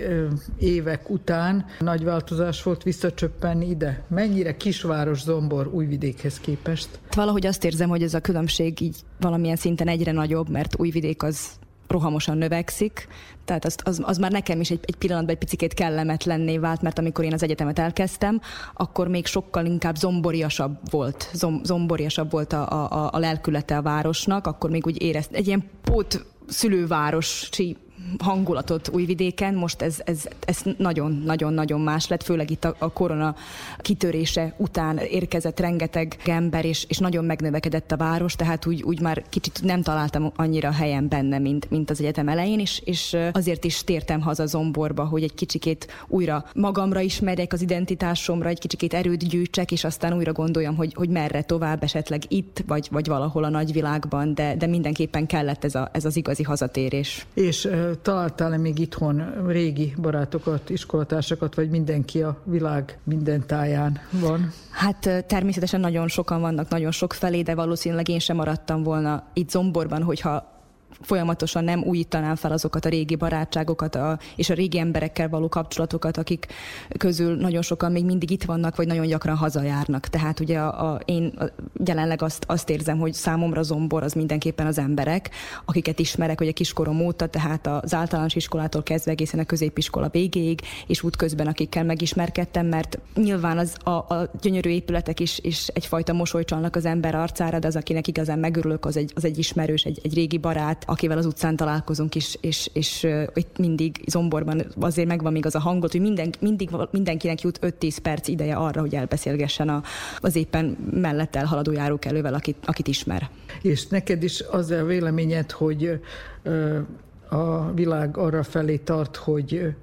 évek után nagy változás volt visszacsöppenni ide. Mennyire kisváros Zombor újvidékhez képest? Valahogy azt érzem, hogy ez a különbség így valamilyen szinten egyre nagyobb, mert újvidék az rohamosan növekszik, tehát az, az, az már nekem is egy, egy pillanatban egy picit kellemetlenné vált, mert amikor én az egyetemet elkezdtem, akkor még sokkal inkább zomboriasabb volt, zom, zomboriasabb volt a, a, a lelkülete a városnak, akkor még úgy érezt, egy ilyen pót szülővárosi hangulatot Újvidéken, most ez, ez, ez nagyon-nagyon-nagyon más lett, főleg itt a, a korona kitörése után érkezett rengeteg ember, és, és nagyon megnövekedett a város, tehát úgy, úgy már kicsit nem találtam annyira helyen benne, mint, mint az egyetem elején, és, és azért is tértem haza Zomborba, hogy egy kicsikét újra magamra ismerjek az identitásomra, egy kicsikét erőt gyűjtsek, és aztán újra gondoljam, hogy, hogy merre tovább, esetleg itt, vagy, vagy valahol a nagyvilágban, de, de mindenképpen kellett ez, a, ez az igazi hazatérés. És találtál-e még itthon régi barátokat, iskolatársakat, vagy mindenki a világ minden táján van? Hát természetesen nagyon sokan vannak, nagyon sok felé, de valószínűleg én sem maradtam volna itt Zomborban, hogyha folyamatosan nem újítanám fel azokat a régi barátságokat a, és a régi emberekkel való kapcsolatokat, akik közül nagyon sokan még mindig itt vannak, vagy nagyon gyakran hazajárnak. Tehát ugye a, a, én jelenleg azt, azt érzem, hogy számomra zombor az mindenképpen az emberek, akiket ismerek, hogy a kiskorom óta, tehát az általános iskolától kezdve egészen a középiskola végéig, és útközben akikkel megismerkedtem, mert nyilván az, a, a gyönyörű épületek is, is egyfajta mosolycsalnak az ember arcára, de az, akinek igazán megörülök, az egy, az egy ismerős, egy, egy régi barát, akivel az utcán találkozunk és, és uh, itt mindig Zomborban azért megvan még az a hangot, hogy minden, mindig mindenkinek jut 5-10 perc ideje arra, hogy elbeszélgessen a, az éppen mellett elhaladó járókelővel, akit, akit ismer. És neked is az a véleményed, hogy a világ arra felé tart, hogy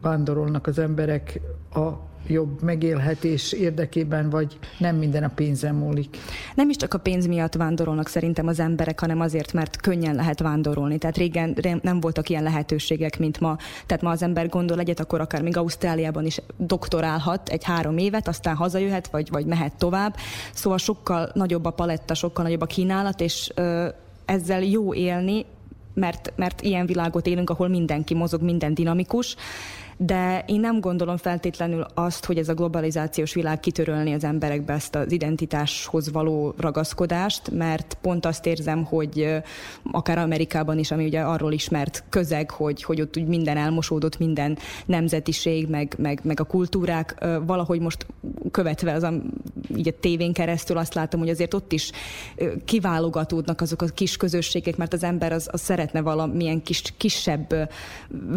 vándorolnak az emberek a jobb megélhetés érdekében, vagy nem minden a pénzen múlik? Nem is csak a pénz miatt vándorolnak szerintem az emberek, hanem azért, mert könnyen lehet vándorolni. Tehát régen nem voltak ilyen lehetőségek, mint ma. Tehát ma az ember gondol egyet, akkor akár még Ausztráliában is doktorálhat egy három évet, aztán hazajöhet, vagy, vagy mehet tovább. Szóval sokkal nagyobb a paletta, sokkal nagyobb a kínálat, és ö, ezzel jó élni, mert, mert ilyen világot élünk, ahol mindenki mozog, minden dinamikus, de én nem gondolom feltétlenül azt, hogy ez a globalizációs világ kitörölni az emberekbe ezt az identitáshoz való ragaszkodást, mert pont azt érzem, hogy akár Amerikában is, ami ugye arról ismert közeg, hogy, hogy ott úgy minden elmosódott, minden nemzetiség, meg, meg, meg a kultúrák, valahogy most követve az a, így a tévén keresztül azt látom, hogy azért ott is kiválogatódnak azok a kis közösségek, mert az ember az, az szeretne valamilyen kis, kisebb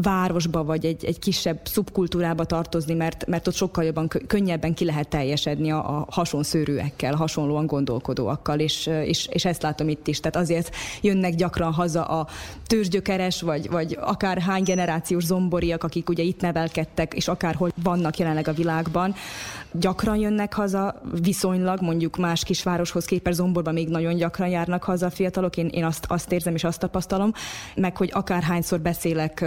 városba, vagy egy, egy kisebb kisebb szubkultúrába tartozni, mert, mert ott sokkal jobban, könnyebben ki lehet teljesedni a, a hasonszőrűekkel, hasonlóan gondolkodóakkal, és, és, és ezt látom itt is. Tehát azért jönnek gyakran haza a tőzsgyökeres, vagy, vagy akár hány generációs zomboriak, akik ugye itt nevelkedtek, és akárhol vannak jelenleg a világban, gyakran jönnek haza, viszonylag mondjuk más kisvároshoz képest Zomborban még nagyon gyakran járnak haza a fiatalok, én, én azt, azt érzem és azt tapasztalom, meg hogy akárhányszor beszélek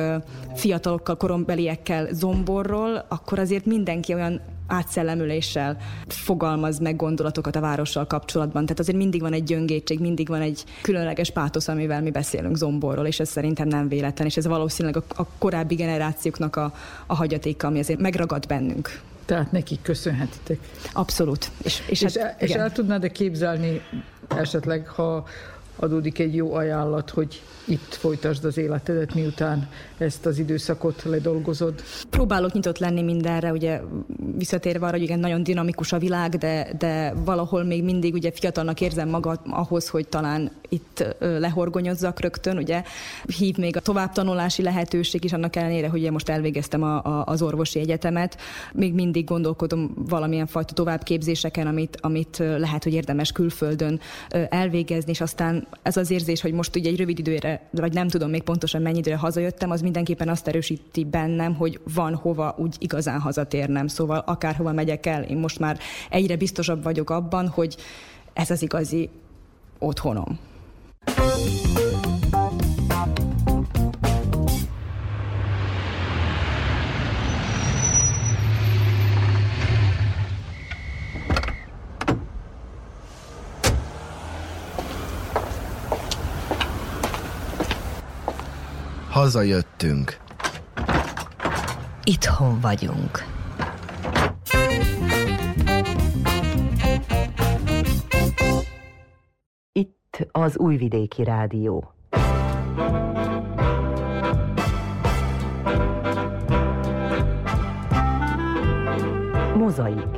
fiatalokkal, korombeliekkel Zomborról, akkor azért mindenki olyan átszellemüléssel fogalmaz meg gondolatokat a várossal kapcsolatban. Tehát azért mindig van egy gyöngétség, mindig van egy különleges pátosz, amivel mi beszélünk Zomborról, és ez szerintem nem véletlen, és ez valószínűleg a, a korábbi generációknak a, a hagyatéka, ami azért megragad bennünk. Tehát nekik köszönhetitek. Abszolút. És, és, és, hát, és el tudnád-e képzelni esetleg, ha adódik egy jó ajánlat, hogy itt folytasd az életedet, miután ezt az időszakot ledolgozod? Próbálok nyitott lenni mindenre, ugye visszatérve arra, hogy igen, nagyon dinamikus a világ, de, de valahol még mindig ugye fiatalnak érzem magad ahhoz, hogy talán itt lehorgonyozzak rögtön, ugye hív még a továbbtanulási lehetőség is, annak ellenére, hogy ugye most elvégeztem a, a, az orvosi egyetemet, még mindig gondolkodom valamilyen fajta továbbképzéseken, amit, amit lehet, hogy érdemes külföldön elvégezni, és aztán ez az érzés, hogy most ugye egy rövid időre vagy nem tudom még pontosan mennyi időre hazajöttem, az mindenképpen azt erősíti bennem, hogy van hova úgy igazán hazatérnem. Szóval akárhova megyek el, én most már egyre biztosabb vagyok abban, hogy ez az igazi otthonom. Hazajöttünk. Itthon vagyunk. Itt az Újvidéki Rádió. Mozaik.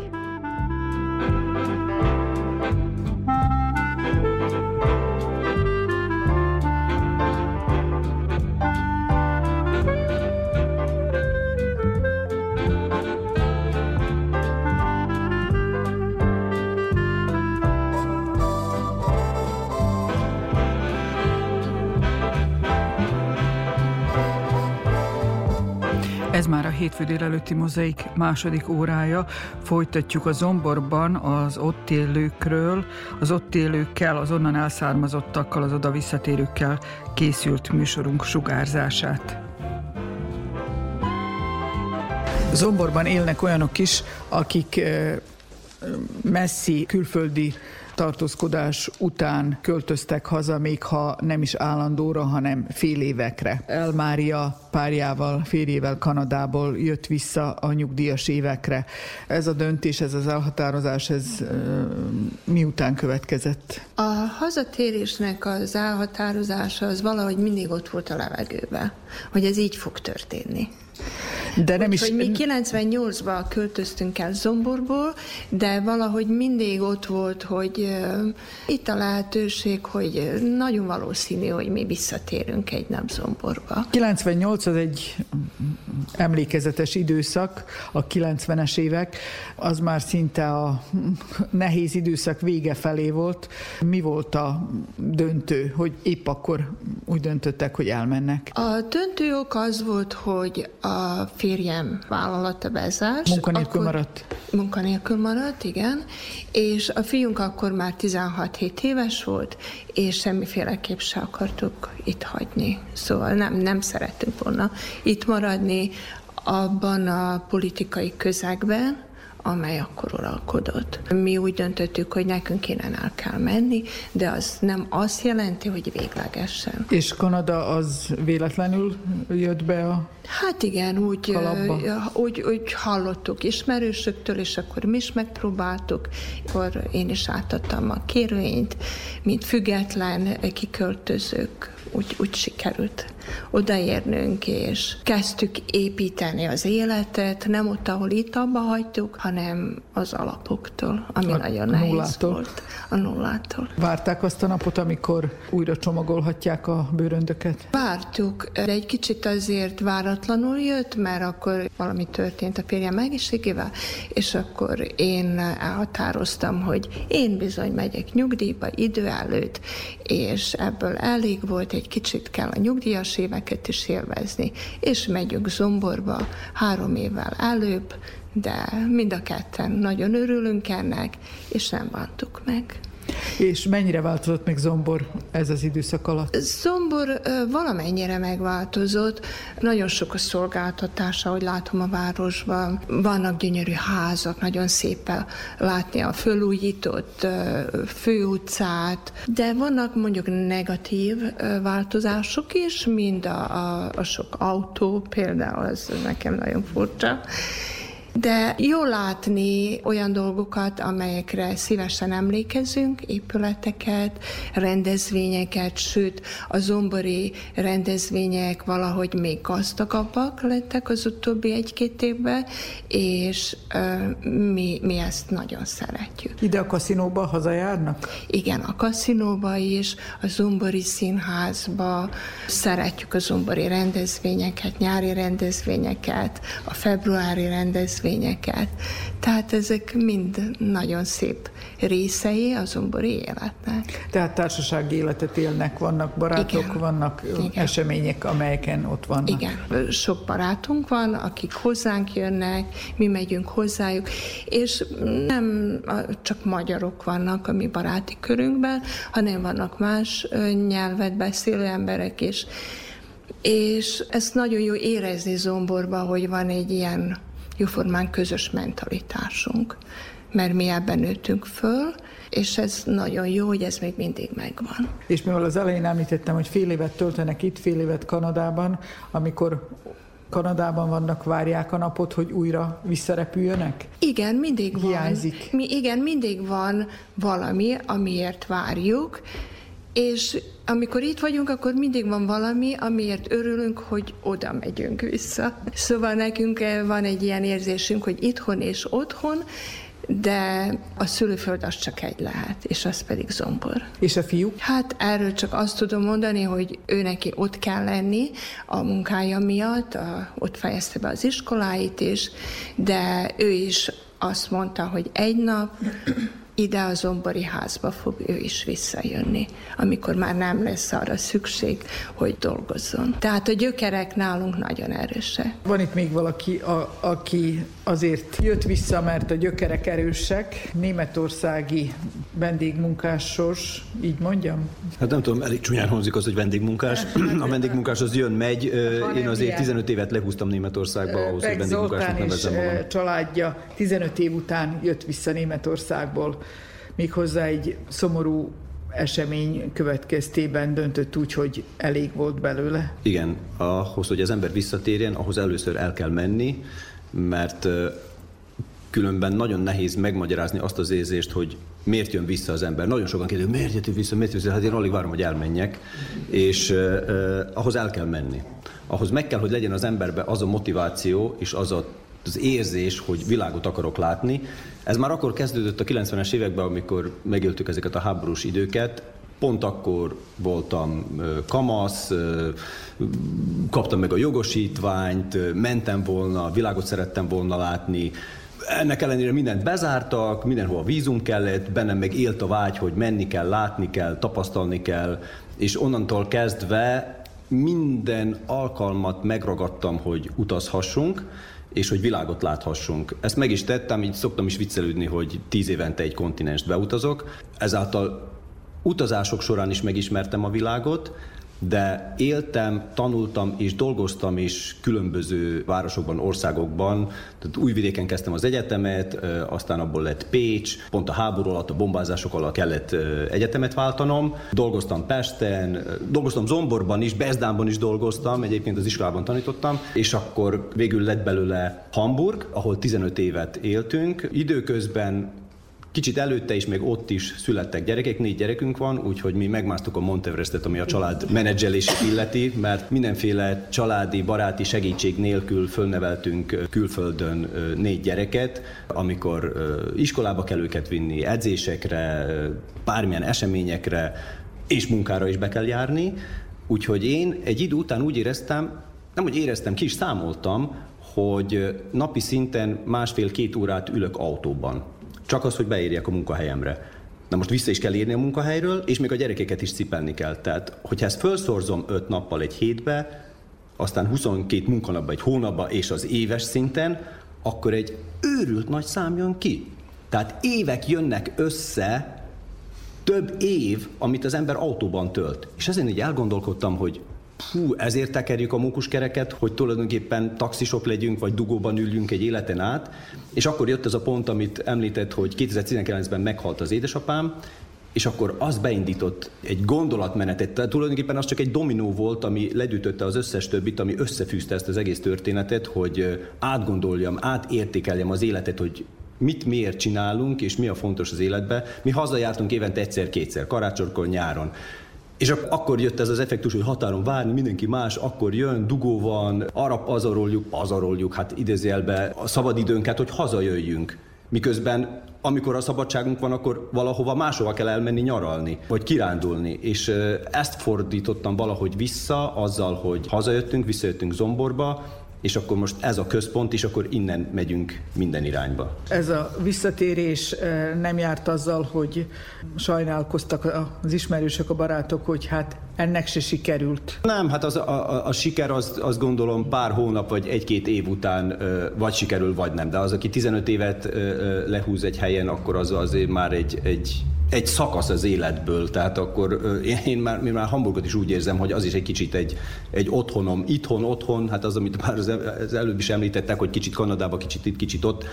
Hétfő délelőtti mozaik második órája. Folytatjuk a Zomborban az ott élőkről, az ott élőkkel, az onnan elszármazottakkal, az oda visszatérőkkel készült műsorunk sugárzását. Zomborban élnek olyanok is, akik eh, messzi külföldi tartózkodás után költöztek haza, még ha nem is állandóra, hanem fél évekre. Elmária párjával, férjével Kanadából jött vissza a nyugdíjas évekre. Ez a döntés, ez az elhatározás, ez miután következett? A hazatérésnek az elhatározása az valahogy mindig ott volt a levegőben, hogy ez így fog történni. De nem Úgy, is... Mi 98-ban költöztünk el Zomborból, de valahogy mindig ott volt, hogy uh, itt a lehetőség, hogy nagyon valószínű, hogy mi visszatérünk egy nap Zomborba. 98 az egy emlékezetes időszak, a 90-es évek, az már szinte a nehéz időszak vége felé volt. Mi volt a döntő, hogy épp akkor úgy döntöttek, hogy elmennek? A döntő ok az volt, hogy a férjem vállalata bezárt. Munkanélkül maradt? Munkanélkül maradt, igen. És a fiunk akkor már 16-7 éves volt, és semmiféleképp se akartuk itt hagyni. Szóval nem, nem szerettünk volna itt maradni abban a politikai közegben, amely akkor uralkodott. Mi úgy döntöttük, hogy nekünk innen el kell menni, de az nem azt jelenti, hogy véglegesen. És Kanada az véletlenül jött be a Hát igen, úgy, úgy, úgy hallottuk ismerősöktől, és akkor mi is megpróbáltuk. Akkor én is átadtam a kérvényt, mint független kiköltözők, úgy, úgy sikerült odaérnünk, és kezdtük építeni az életet, nem ott, ahol itt abba hagytuk, hanem az alapoktól, ami a nagyon nehéz nullától. volt. A nullától. Várták azt a napot, amikor újra csomagolhatják a bőröndöket? Vártuk, de egy kicsit azért váratlanul jött, mert akkor valami történt a férjem egészségével, és akkor én elhatároztam, hogy én bizony megyek nyugdíjba idő előtt, és ebből elég volt, egy kicsit kell a nyugdíjas éveket is élvezni, és megyünk Zomborba három évvel előbb, de mind a ketten nagyon örülünk ennek, és nem bántuk meg. És mennyire változott még Zombor ez az időszak alatt? Zombor valamennyire megváltozott. Nagyon sok a szolgáltatása, hogy látom a városban. Vannak gyönyörű házak, nagyon szépen látni a fölújított főutcát, de vannak mondjuk negatív változások is, mind a, a, a sok autó, például ez nekem nagyon furcsa de jó látni olyan dolgokat, amelyekre szívesen emlékezünk, épületeket, rendezvényeket, sőt a zombori rendezvények valahogy még gazdagabbak lettek az utóbbi egy-két évben, és uh, mi, mi ezt nagyon szeretjük. Ide a kaszinóba hazajárnak? Igen, a kaszinóba is, a zombori színházba, szeretjük a zombori rendezvényeket, nyári rendezvényeket, a februári rendezvényeket, rendezvényeket. Tehát ezek mind nagyon szép részei a zombori életnek. Tehát társasági életet élnek, vannak barátok, Igen. vannak Igen. események, amelyeken ott vannak. Igen, sok barátunk van, akik hozzánk jönnek, mi megyünk hozzájuk, és nem csak magyarok vannak a mi baráti körünkben, hanem vannak más nyelvet beszélő emberek is. És ezt nagyon jó érezni Zomborba, hogy van egy ilyen jóformán közös mentalitásunk, mert mi ebben nőttünk föl, és ez nagyon jó, hogy ez még mindig megvan. És mivel az elején említettem, hogy fél évet töltenek itt, fél évet Kanadában, amikor Kanadában vannak, várják a napot, hogy újra visszarepüljönek? Igen, mindig Hiányzik. van. Mi, igen, mindig van valami, amiért várjuk, és amikor itt vagyunk, akkor mindig van valami, amiért örülünk, hogy oda megyünk vissza. Szóval nekünk van egy ilyen érzésünk, hogy itthon és otthon, de a szülőföld az csak egy lehet, és az pedig zombor. És a fiú? Hát erről csak azt tudom mondani, hogy ő neki ott kell lenni a munkája miatt, a, ott fejezte be az iskoláit is, de ő is azt mondta, hogy egy nap ide a zombori házba fog ő is visszajönni, amikor már nem lesz arra szükség, hogy dolgozzon. Tehát a gyökerek nálunk nagyon erősek. Van itt még valaki, a, aki azért jött vissza, mert a gyökerek erősek, németországi vendégmunkásos, így mondjam? Hát nem tudom, elég csúnyán hangzik az, hogy vendégmunkás. A vendégmunkás az jön, megy. Én azért ilyen. 15 évet lehúztam Németországba, ahhoz, hogy vendégmunkásnak nevezem magam. családja 15 év után jött vissza Németországból méghozzá egy szomorú esemény következtében döntött úgy, hogy elég volt belőle. Igen, ahhoz, hogy az ember visszatérjen, ahhoz először el kell menni, mert különben nagyon nehéz megmagyarázni azt az érzést, hogy miért jön vissza az ember. Nagyon sokan kérdezik, miért jött vissza, miért jött vissza, hát én alig várom, hogy elmenjek, és uh, ahhoz el kell menni. Ahhoz meg kell, hogy legyen az emberben az a motiváció és az a az érzés, hogy világot akarok látni. Ez már akkor kezdődött a 90-es években, amikor megéltük ezeket a háborús időket, Pont akkor voltam kamasz, kaptam meg a jogosítványt, mentem volna, világot szerettem volna látni, ennek ellenére mindent bezártak, mindenhol vízum kellett, bennem meg élt a vágy, hogy menni kell, látni kell, tapasztalni kell, és onnantól kezdve minden alkalmat megragadtam, hogy utazhassunk, és hogy világot láthassunk. Ezt meg is tettem, így szoktam is viccelődni, hogy tíz évente egy kontinenst beutazok. Ezáltal utazások során is megismertem a világot, de éltem, tanultam és dolgoztam is különböző városokban, országokban. Tehát újvidéken kezdtem az egyetemet, aztán abból lett Pécs, pont a háború alatt, a bombázások alatt kellett egyetemet váltanom. Dolgoztam Pesten, dolgoztam Zomborban is, Bezdánban is dolgoztam, egyébként az iskolában tanítottam, és akkor végül lett belőle Hamburg, ahol 15 évet éltünk. Időközben Kicsit előtte is, még ott is születtek gyerekek, négy gyerekünk van, úgyhogy mi megmásztuk a Monteverestet, ami a család menedzselését illeti, mert mindenféle családi, baráti segítség nélkül fölneveltünk külföldön négy gyereket, amikor iskolába kell őket vinni, edzésekre, bármilyen eseményekre, és munkára is be kell járni. Úgyhogy én egy idő után úgy éreztem, nem hogy éreztem, ki is számoltam, hogy napi szinten másfél-két órát ülök autóban. Csak az, hogy beérjek a munkahelyemre. Na most vissza is kell érni a munkahelyről, és még a gyerekeket is cipelni kell. Tehát, hogyha ezt felszorzom öt nappal egy hétbe, aztán 22 munkanapba egy hónapba, és az éves szinten, akkor egy őrült nagy szám jön ki. Tehát évek jönnek össze, több év, amit az ember autóban tölt. És ezen így elgondolkodtam, hogy Hú, ezért tekerjük a mókuskereket, hogy tulajdonképpen taxisok legyünk, vagy dugóban üljünk egy életen át. És akkor jött ez a pont, amit említett, hogy 2019-ben meghalt az édesapám, és akkor az beindított egy gondolatmenetet, tehát tulajdonképpen az csak egy dominó volt, ami ledütötte az összes többit, ami összefűzte ezt az egész történetet, hogy átgondoljam, átértékeljem az életet, hogy mit miért csinálunk, és mi a fontos az életben. Mi hazajártunk évente egyszer-kétszer, karácsonykor, nyáron. És akkor jött ez az effektus, hogy határon várni, mindenki más, akkor jön, dugó van, arra pazaroljuk, pazaroljuk, hát idézélbe a szabadidőnket, hogy hazajöjjünk. Miközben amikor a szabadságunk van, akkor valahova máshova kell elmenni nyaralni, vagy kirándulni. És ezt fordítottam valahogy vissza azzal, hogy hazajöttünk, visszajöttünk Zomborba, és akkor most ez a központ, és akkor innen megyünk minden irányba. Ez a visszatérés eh, nem járt azzal, hogy sajnálkoztak az ismerősök, a barátok, hogy hát ennek se sikerült. Nem, hát az, a, a, a siker az, azt gondolom pár hónap vagy egy-két év után vagy sikerül, vagy nem. De az, aki 15 évet lehúz egy helyen, akkor az azért már egy, egy egy szakasz az életből, tehát akkor én, már, én már Hamburgot is úgy érzem, hogy az is egy kicsit egy, egy otthonom, itthon, otthon, hát az, amit már az, előbb is említettek, hogy kicsit Kanadába, kicsit itt, kicsit ott,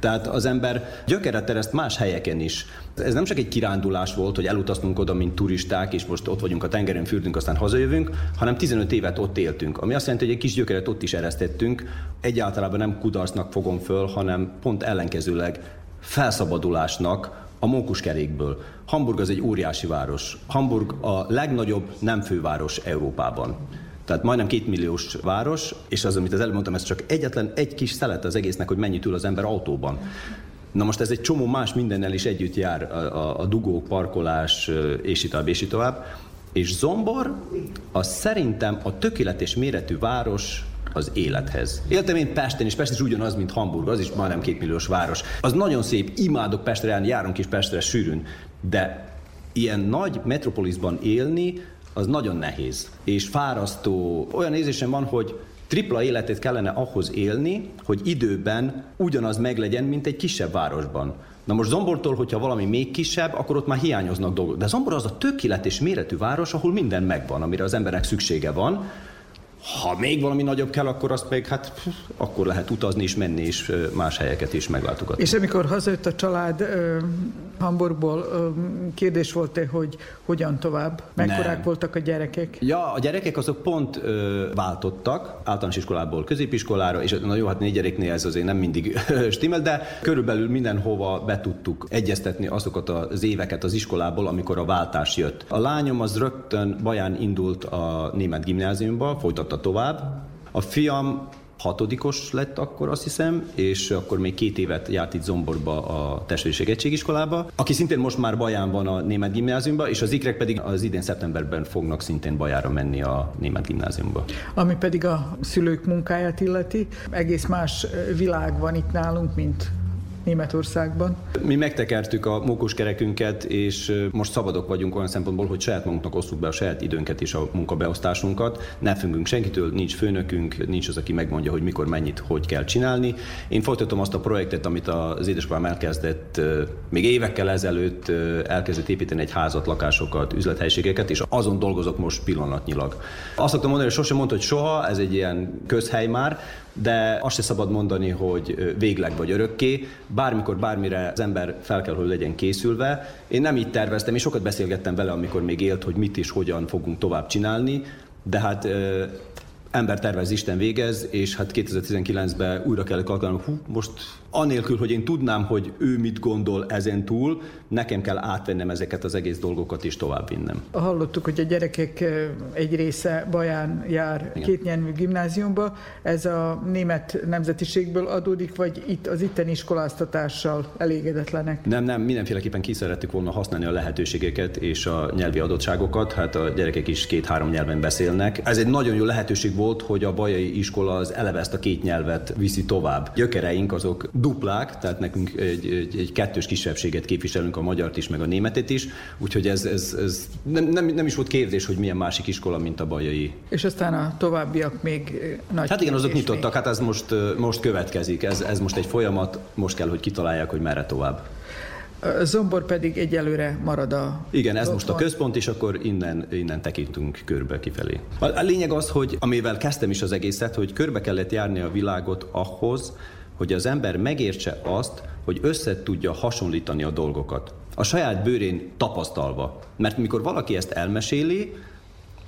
tehát az ember gyökeret ereszt más helyeken is. Ez nem csak egy kirándulás volt, hogy elutaztunk oda, mint turisták, és most ott vagyunk a tengeren, fürdünk, aztán hazajövünk, hanem 15 évet ott éltünk. Ami azt jelenti, hogy egy kis gyökeret ott is eresztettünk. Egyáltalában nem kudarcnak fogom föl, hanem pont ellenkezőleg felszabadulásnak, a mókuskerékből. Hamburg az egy óriási város. Hamburg a legnagyobb nem főváros Európában. Tehát majdnem két milliós város, és az, amit az előbb mondtam, ez csak egyetlen egy kis szelet az egésznek, hogy mennyit ül az ember autóban. Na most ez egy csomó más mindennel is együtt jár, a, a, a dugók, parkolás, és így tovább, és így tovább. És Zombor, az szerintem a tökéletes méretű város az élethez. Éltem én Pesten, és Pest is ugyanaz, mint Hamburg, az is majdnem két milliós város. Az nagyon szép, imádok Pestre járni, járunk is Pestre sűrűn, de ilyen nagy metropolisban élni, az nagyon nehéz. És fárasztó. Olyan érzésem van, hogy tripla életet kellene ahhoz élni, hogy időben ugyanaz meglegyen, mint egy kisebb városban. Na most Zombortól, hogyha valami még kisebb, akkor ott már hiányoznak dolgok. De Zombor az a tökéletes méretű város, ahol minden megvan, amire az embernek szüksége van, ha még valami nagyobb kell, akkor azt még, hát pff, akkor lehet utazni és menni, és más helyeket is meglátogatni. És amikor hazajött a család Hamburgból, kérdés volt-e, hogy hogyan tovább? Mekkorák Nem. voltak a gyerekek? Ja, a gyerekek azok pont ö, váltottak, általános iskolából középiskolára, és na jó, hát négy gyereknél ez azért nem mindig stimmel, de körülbelül mindenhova be tudtuk egyeztetni azokat az éveket az iskolából, amikor a váltás jött. A lányom az rögtön Baján indult a német gimnáziumba, folytatta tovább. A fiam hatodikos lett akkor, azt hiszem, és akkor még két évet járt itt Zomborba a testvériség egységiskolába, aki szintén most már Baján van a német gimnáziumba, és az ikrek pedig az idén szeptemberben fognak szintén Bajára menni a német gimnáziumba. Ami pedig a szülők munkáját illeti, egész más világ van itt nálunk, mint Németországban. Mi megtekertük a mókuskerekünket, és most szabadok vagyunk olyan szempontból, hogy saját magunknak osztjuk be a saját időnket és a munkabeosztásunkat. Ne függünk senkitől, nincs főnökünk, nincs az, aki megmondja, hogy mikor mennyit, hogy kell csinálni. Én folytatom azt a projektet, amit az édesapám elkezdett még évekkel ezelőtt, elkezdett építeni egy házat, lakásokat, üzlethelyiségeket, és azon dolgozok most pillanatnyilag. Azt szoktam mondani, hogy sosem mondta, hogy soha, ez egy ilyen közhely már, de azt se szabad mondani, hogy végleg vagy örökké. Bármikor, bármire az ember fel kell, hogy legyen készülve. Én nem így terveztem, és sokat beszélgettem vele, amikor még élt, hogy mit és hogyan fogunk tovább csinálni, de hát ember tervez, Isten végez, és hát 2019-ben újra kell kalkulálni, hú, most anélkül, hogy én tudnám, hogy ő mit gondol ezen túl, nekem kell átvennem ezeket az egész dolgokat és továbbvinnem. Hallottuk, hogy a gyerekek egy része Baján jár Igen. kétnyelvű gimnáziumba. Ez a német nemzetiségből adódik, vagy itt az itteni iskoláztatással elégedetlenek? Nem, nem, mindenféleképpen ki szerettük volna használni a lehetőségeket és a nyelvi adottságokat. Hát a gyerekek is két-három nyelven beszélnek. Ez egy nagyon jó lehetőség volt, hogy a bajai iskola az eleve ezt a két nyelvet viszi tovább. Gyökereink azok duplák, tehát nekünk egy, egy, egy kettős kisebbséget képviselünk, a magyart is, meg a németet is, úgyhogy ez, ez, ez nem, nem, nem is volt kérdés, hogy milyen másik iskola, mint a bajai. És aztán a továbbiak még nagy Hát igen, azok nyitottak, még. hát ez most, most következik, ez, ez most egy folyamat, most kell, hogy kitalálják, hogy merre tovább. Zombor pedig egyelőre marad a... Igen, ez most a központ, és akkor innen, innen tekintünk körbe kifelé. A lényeg az, hogy amivel kezdtem is az egészet, hogy körbe kellett járni a világot ahhoz, hogy az ember megértse azt, hogy össze tudja hasonlítani a dolgokat. A saját bőrén tapasztalva. Mert mikor valaki ezt elmeséli,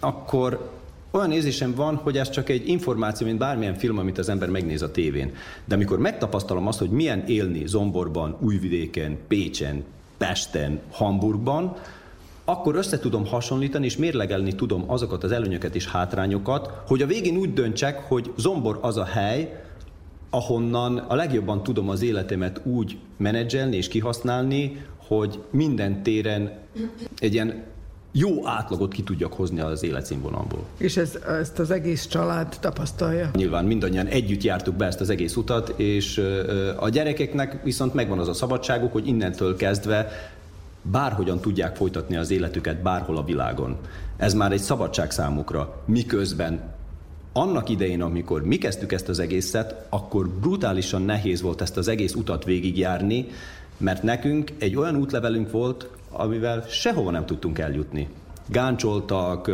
akkor olyan érzésem van, hogy ez csak egy információ, mint bármilyen film, amit az ember megnéz a tévén. De amikor megtapasztalom azt, hogy milyen élni Zomborban, Újvidéken, Pécsen, Pesten, Hamburgban, akkor össze tudom hasonlítani, és mérlegelni tudom azokat az előnyöket és hátrányokat, hogy a végén úgy döntsek, hogy Zombor az a hely, ahonnan a legjobban tudom az életemet úgy menedzselni és kihasználni, hogy minden téren egy ilyen jó átlagot ki tudjak hozni az életszínvonalból. És ez, ezt az egész család tapasztalja? Nyilván mindannyian együtt jártuk be ezt az egész utat, és a gyerekeknek viszont megvan az a szabadságuk, hogy innentől kezdve bárhogyan tudják folytatni az életüket bárhol a világon. Ez már egy szabadság számukra, miközben annak idején, amikor mi kezdtük ezt az egészet, akkor brutálisan nehéz volt ezt az egész utat végigjárni, mert nekünk egy olyan útlevelünk volt, amivel sehova nem tudtunk eljutni gáncsoltak,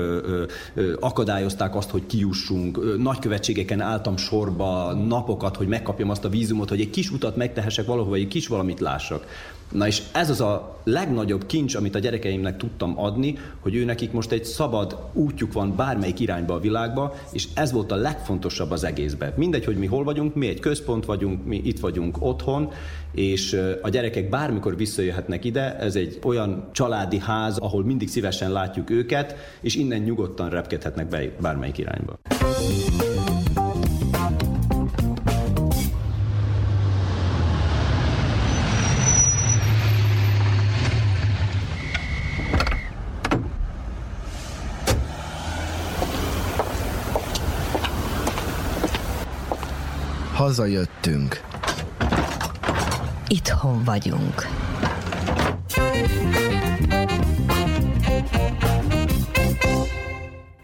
akadályozták azt, hogy kiussunk, nagykövetségeken álltam sorba napokat, hogy megkapjam azt a vízumot, hogy egy kis utat megtehessek valahova, egy kis valamit lássak. Na és ez az a legnagyobb kincs, amit a gyerekeimnek tudtam adni, hogy ő nekik most egy szabad útjuk van bármelyik irányba a világba, és ez volt a legfontosabb az egészben. Mindegy, hogy mi hol vagyunk, mi egy központ vagyunk, mi itt vagyunk otthon, és a gyerekek bármikor visszajöhetnek ide, ez egy olyan családi ház, ahol mindig szívesen látjuk őket, és innen nyugodtan repkedhetnek be bármelyik irányba. Hazajöttünk. Itthon vagyunk.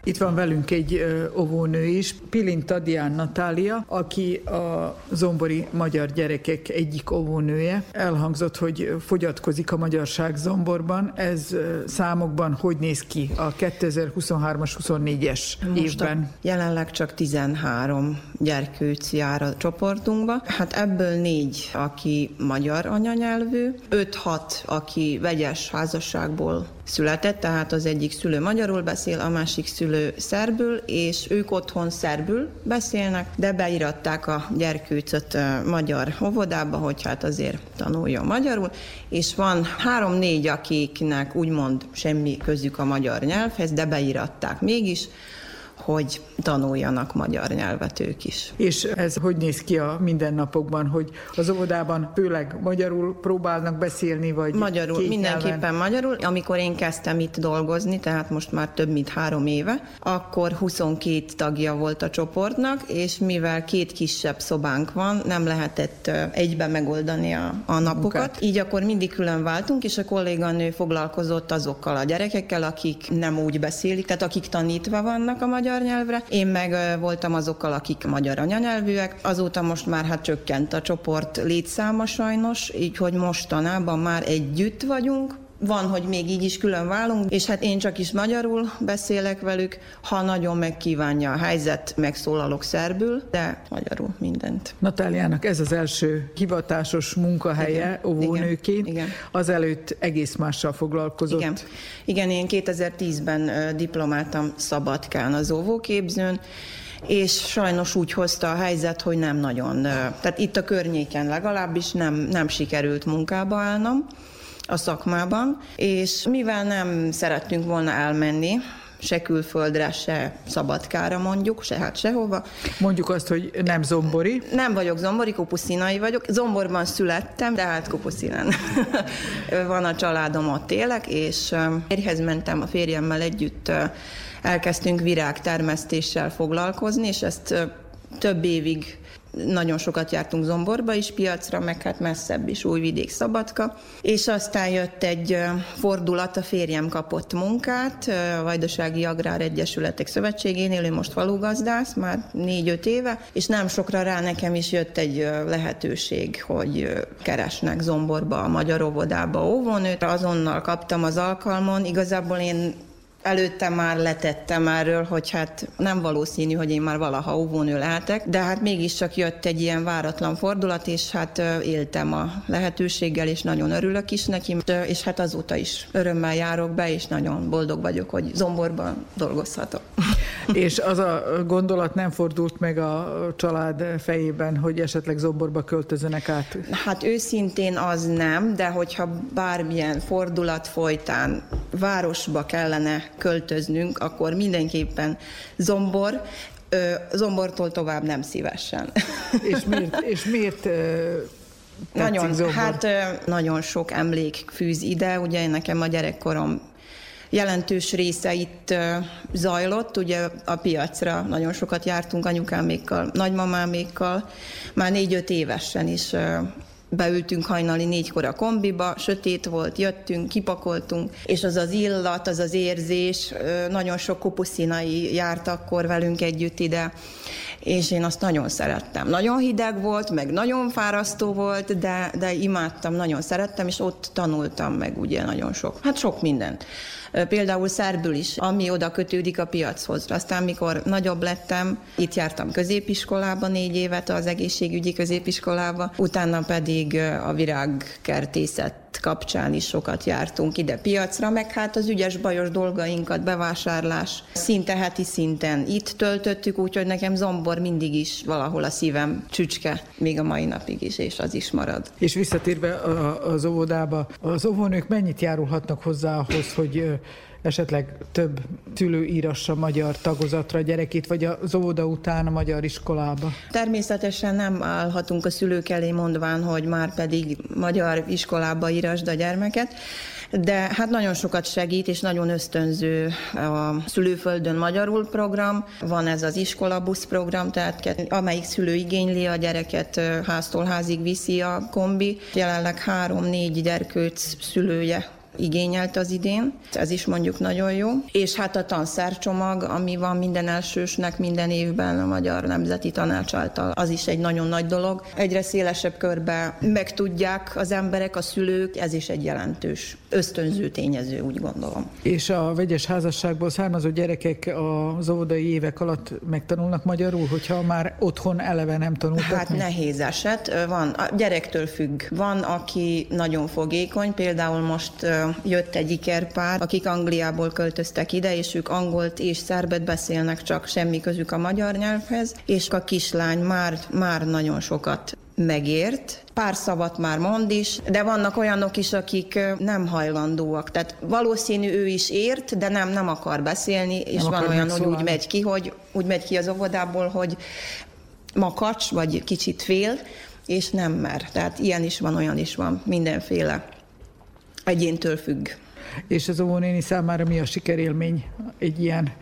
Itt van velünk egy óvónő is, Pilinta Dián Natália, aki a zombori magyar gyerekek egyik óvónője. Elhangzott, hogy fogyatkozik a magyarság zomborban. Ez számokban hogy néz ki a 2023-as, 24-es évben? jelenleg csak 13 gyerkőc jár a csoportunkba. Hát ebből négy, aki magyar anyanyelvű, 5-6, aki vegyes házasságból született, tehát az egyik szülő magyarul beszél, a másik szülő szerbül, és ők otthon szerbül beszélnek, de beiratták a gyerkőcöt magyar óvodába, hogy hát azért tanuljon magyarul, és van három-négy, akiknek úgymond semmi közük a magyar nyelvhez, de beiratták mégis, hogy tanuljanak magyar nyelvet ők is. És ez hogy néz ki a mindennapokban, hogy az óvodában főleg magyarul próbálnak beszélni, vagy Magyarul, két mindenképpen nyelven? magyarul. Amikor én kezdtem itt dolgozni, tehát most már több mint három éve, akkor 22 tagja volt a csoportnak, és mivel két kisebb szobánk van, nem lehetett egybe megoldani a, a napokat. Munkát. Így akkor mindig külön váltunk, és a kolléganő foglalkozott azokkal a gyerekekkel, akik nem úgy beszélik, tehát akik tanítva vannak a magyar nyelvre. Én meg voltam azokkal, akik magyar anyanyelvűek. Azóta most már hát csökkent a csoport létszáma sajnos, így hogy mostanában már együtt vagyunk, van, hogy még így is külön válunk, és hát én csak is magyarul beszélek velük, ha nagyon megkívánja a helyzet, megszólalok szerbül, de magyarul mindent. Natáliának ez az első hivatásos munkahelye igen, óvónőként, igen, igen. azelőtt egész mással foglalkozott. Igen, igen én 2010-ben diplomáltam Szabadkán az óvóképzőn, és sajnos úgy hozta a helyzet, hogy nem nagyon, tehát itt a környéken legalábbis nem, nem sikerült munkába állnom a szakmában, és mivel nem szerettünk volna elmenni, se külföldre, se szabadkára mondjuk, se hát sehova. Mondjuk azt, hogy nem zombori. Nem vagyok zombori, kupuszinai vagyok. Zomborban születtem, de hát kupuszinen. Van a családom, ott élek, és férjhez mentem a férjemmel együtt elkezdtünk virágtermesztéssel foglalkozni, és ezt több évig nagyon sokat jártunk Zomborba is piacra, meg hát messzebb is, Újvidék, Szabadka. És aztán jött egy fordulat, a férjem kapott munkát, a Vajdasági Agrár Egyesületek Szövetségénél, ő most falugazdász, már négy-öt éve, és nem sokra rá nekem is jött egy lehetőség, hogy keresnek Zomborba, a Magyar Óvodába óvónőt. Azonnal kaptam az alkalmon, igazából én Előtte már letettem erről, hogy hát nem valószínű, hogy én már valaha óvónő lehetek, de hát mégiscsak jött egy ilyen váratlan fordulat, és hát éltem a lehetőséggel, és nagyon örülök is neki, és hát azóta is örömmel járok be, és nagyon boldog vagyok, hogy Zomborban dolgozhatok. És az a gondolat nem fordult meg a család fejében, hogy esetleg Zomborba költözönek át? Hát őszintén az nem, de hogyha bármilyen fordulat folytán városba kellene költöznünk, akkor mindenképpen zombor, zombortól tovább nem szívesen. És miért, és miért nagyon, zombor? hát nagyon sok emlék fűz ide, ugye nekem a gyerekkorom jelentős része itt zajlott, ugye a piacra nagyon sokat jártunk anyukámékkal, nagymamámékkal, már négy-öt évesen is beültünk hajnali négykor a kombiba, sötét volt, jöttünk, kipakoltunk, és az az illat, az az érzés, nagyon sok kupuszinai járt akkor velünk együtt ide, és én azt nagyon szerettem. Nagyon hideg volt, meg nagyon fárasztó volt, de, de imádtam, nagyon szerettem, és ott tanultam meg ugye nagyon sok, hát sok mindent például szerbül is, ami oda kötődik a piachoz. Aztán, mikor nagyobb lettem, itt jártam középiskolába négy évet, az egészségügyi középiskolába, utána pedig a virágkertészet kapcsán is sokat jártunk ide piacra, meg hát az ügyes bajos dolgainkat, bevásárlás szinte heti szinten itt töltöttük, úgyhogy nekem zombor mindig is valahol a szívem csücske, még a mai napig is, és az is marad. És visszatérve az óvodába, az óvónők mennyit járulhatnak hozzá ahhoz, hogy esetleg több szülő írassa magyar tagozatra a gyerekét, vagy az óvoda után a magyar iskolába? Természetesen nem állhatunk a szülők elé mondván, hogy már pedig magyar iskolába írasd a gyermeket, de hát nagyon sokat segít, és nagyon ösztönző a szülőföldön magyarul program. Van ez az iskolabusz program, tehát amelyik szülő igényli a gyereket, háztól házig viszi a kombi. Jelenleg három-négy gyerkőc szülője igényelt az idén, ez is mondjuk nagyon jó. És hát a tanszercsomag, ami van minden elsősnek minden évben a Magyar Nemzeti Tanács által, az is egy nagyon nagy dolog. Egyre szélesebb körbe megtudják az emberek, a szülők, ez is egy jelentős ösztönző tényező, úgy gondolom. És a vegyes házasságból származó gyerekek az óvodai évek alatt megtanulnak magyarul, hogyha már otthon eleve nem tanultak? Hát még? nehéz eset. Van, a gyerektől függ. Van, aki nagyon fogékony, például most jött egy ikerpár, akik Angliából költöztek ide, és ők angolt és szerbet beszélnek, csak semmi közük a magyar nyelvhez, és a kislány már, már nagyon sokat megért, pár szavat már mond is, de vannak olyanok is, akik nem hajlandóak. Tehát valószínű ő is ért, de nem, nem akar beszélni, és nem van olyan, hogy úgy megy ki, hogy úgy megy ki az óvodából, hogy makacs, vagy kicsit fél, és nem mer. Tehát ilyen is van, olyan is van, mindenféle egyéntől függ. És az óvónéni számára mi a sikerélmény egy ilyen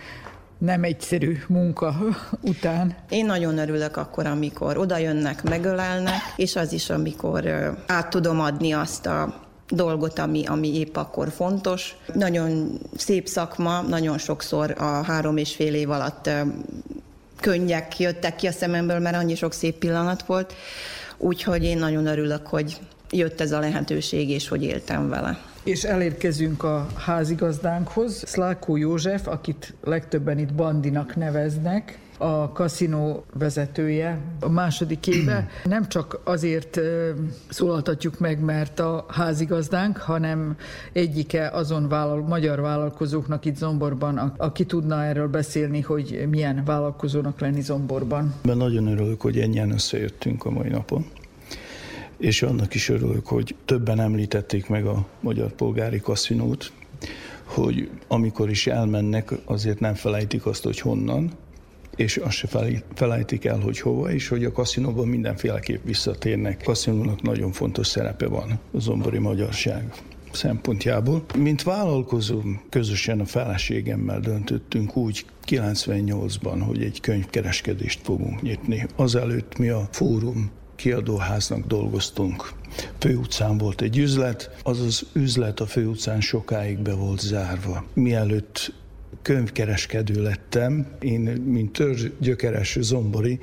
nem egyszerű munka után. Én nagyon örülök akkor, amikor oda jönnek, megölelnek, és az is, amikor át tudom adni azt a dolgot, ami, ami épp akkor fontos. Nagyon szép szakma, nagyon sokszor a három és fél év alatt könnyek jöttek ki a szememből, mert annyi sok szép pillanat volt. Úgyhogy én nagyon örülök, hogy jött ez a lehetőség, és hogy éltem vele. És elérkezünk a házigazdánkhoz, Szlákó József, akit legtöbben itt Bandinak neveznek, a kaszinó vezetője a második éve. Nem csak azért szólaltatjuk meg, mert a házigazdánk, hanem egyike azon vállal, magyar vállalkozóknak itt Zomborban, aki tudna erről beszélni, hogy milyen vállalkozónak lenni Zomborban. Ben nagyon örülök, hogy ennyien összejöttünk a mai napon és annak is örülök, hogy többen említették meg a Magyar Polgári Kaszinót, hogy amikor is elmennek, azért nem felejtik azt, hogy honnan, és azt se felejtik el, hogy hova, és hogy a kaszinóban mindenféleképp visszatérnek. A kaszinónak nagyon fontos szerepe van a zombori magyarság szempontjából. Mint vállalkozó, közösen a feleségemmel döntöttünk úgy 98-ban, hogy egy könyvkereskedést fogunk nyitni. Azelőtt mi a fórum kiadóháznak dolgoztunk. Főutcán volt egy üzlet, az az üzlet a főutcán sokáig be volt zárva. Mielőtt könyvkereskedő lettem. Én, mint törzs gyökeres zombori,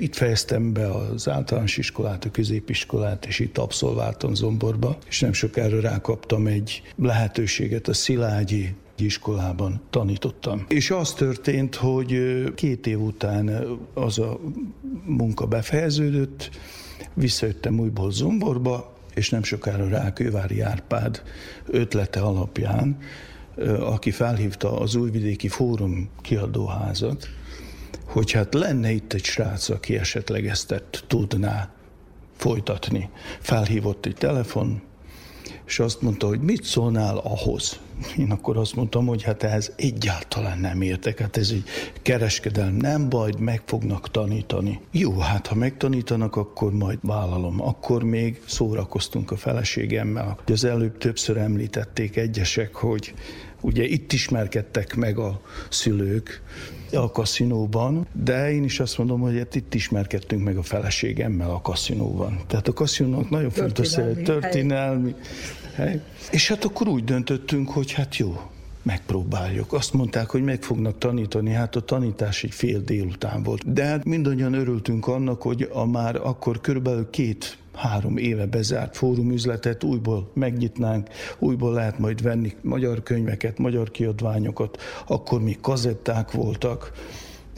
itt fejeztem be az általános iskolát, a középiskolát, és itt abszolváltam zomborba, és nem sokára rákaptam egy lehetőséget a Szilágyi iskolában tanítottam. És az történt, hogy két év után az a munka befejeződött, visszajöttem újból Zomborba, és nem sokára rá Kővári Árpád ötlete alapján aki felhívta az Újvidéki Fórum kiadóházat, hogy hát lenne itt egy srác, aki esetleg ezt tudná folytatni. Felhívott egy telefon, és azt mondta, hogy mit szólnál ahhoz. Én akkor azt mondtam, hogy hát ehhez egyáltalán nem értek, hát ez egy kereskedelm, nem baj, meg fognak tanítani. Jó, hát ha megtanítanak, akkor majd vállalom. Akkor még szórakoztunk a feleségemmel. Az előbb többször említették egyesek, hogy Ugye itt ismerkedtek meg a szülők a kaszinóban, de én is azt mondom, hogy hát itt ismerkedtünk meg a feleségemmel a kaszinóban. Tehát a kaszinónak nagyon fontos történelmi, történelmi hely. És hát akkor úgy döntöttünk, hogy hát jó, megpróbáljuk. Azt mondták, hogy meg fognak tanítani, hát a tanítás egy fél délután volt. De hát mindannyian örültünk annak, hogy a már akkor körülbelül két három éve bezárt fórumüzletet újból megnyitnánk, újból lehet majd venni magyar könyveket, magyar kiadványokat, akkor még kazetták voltak,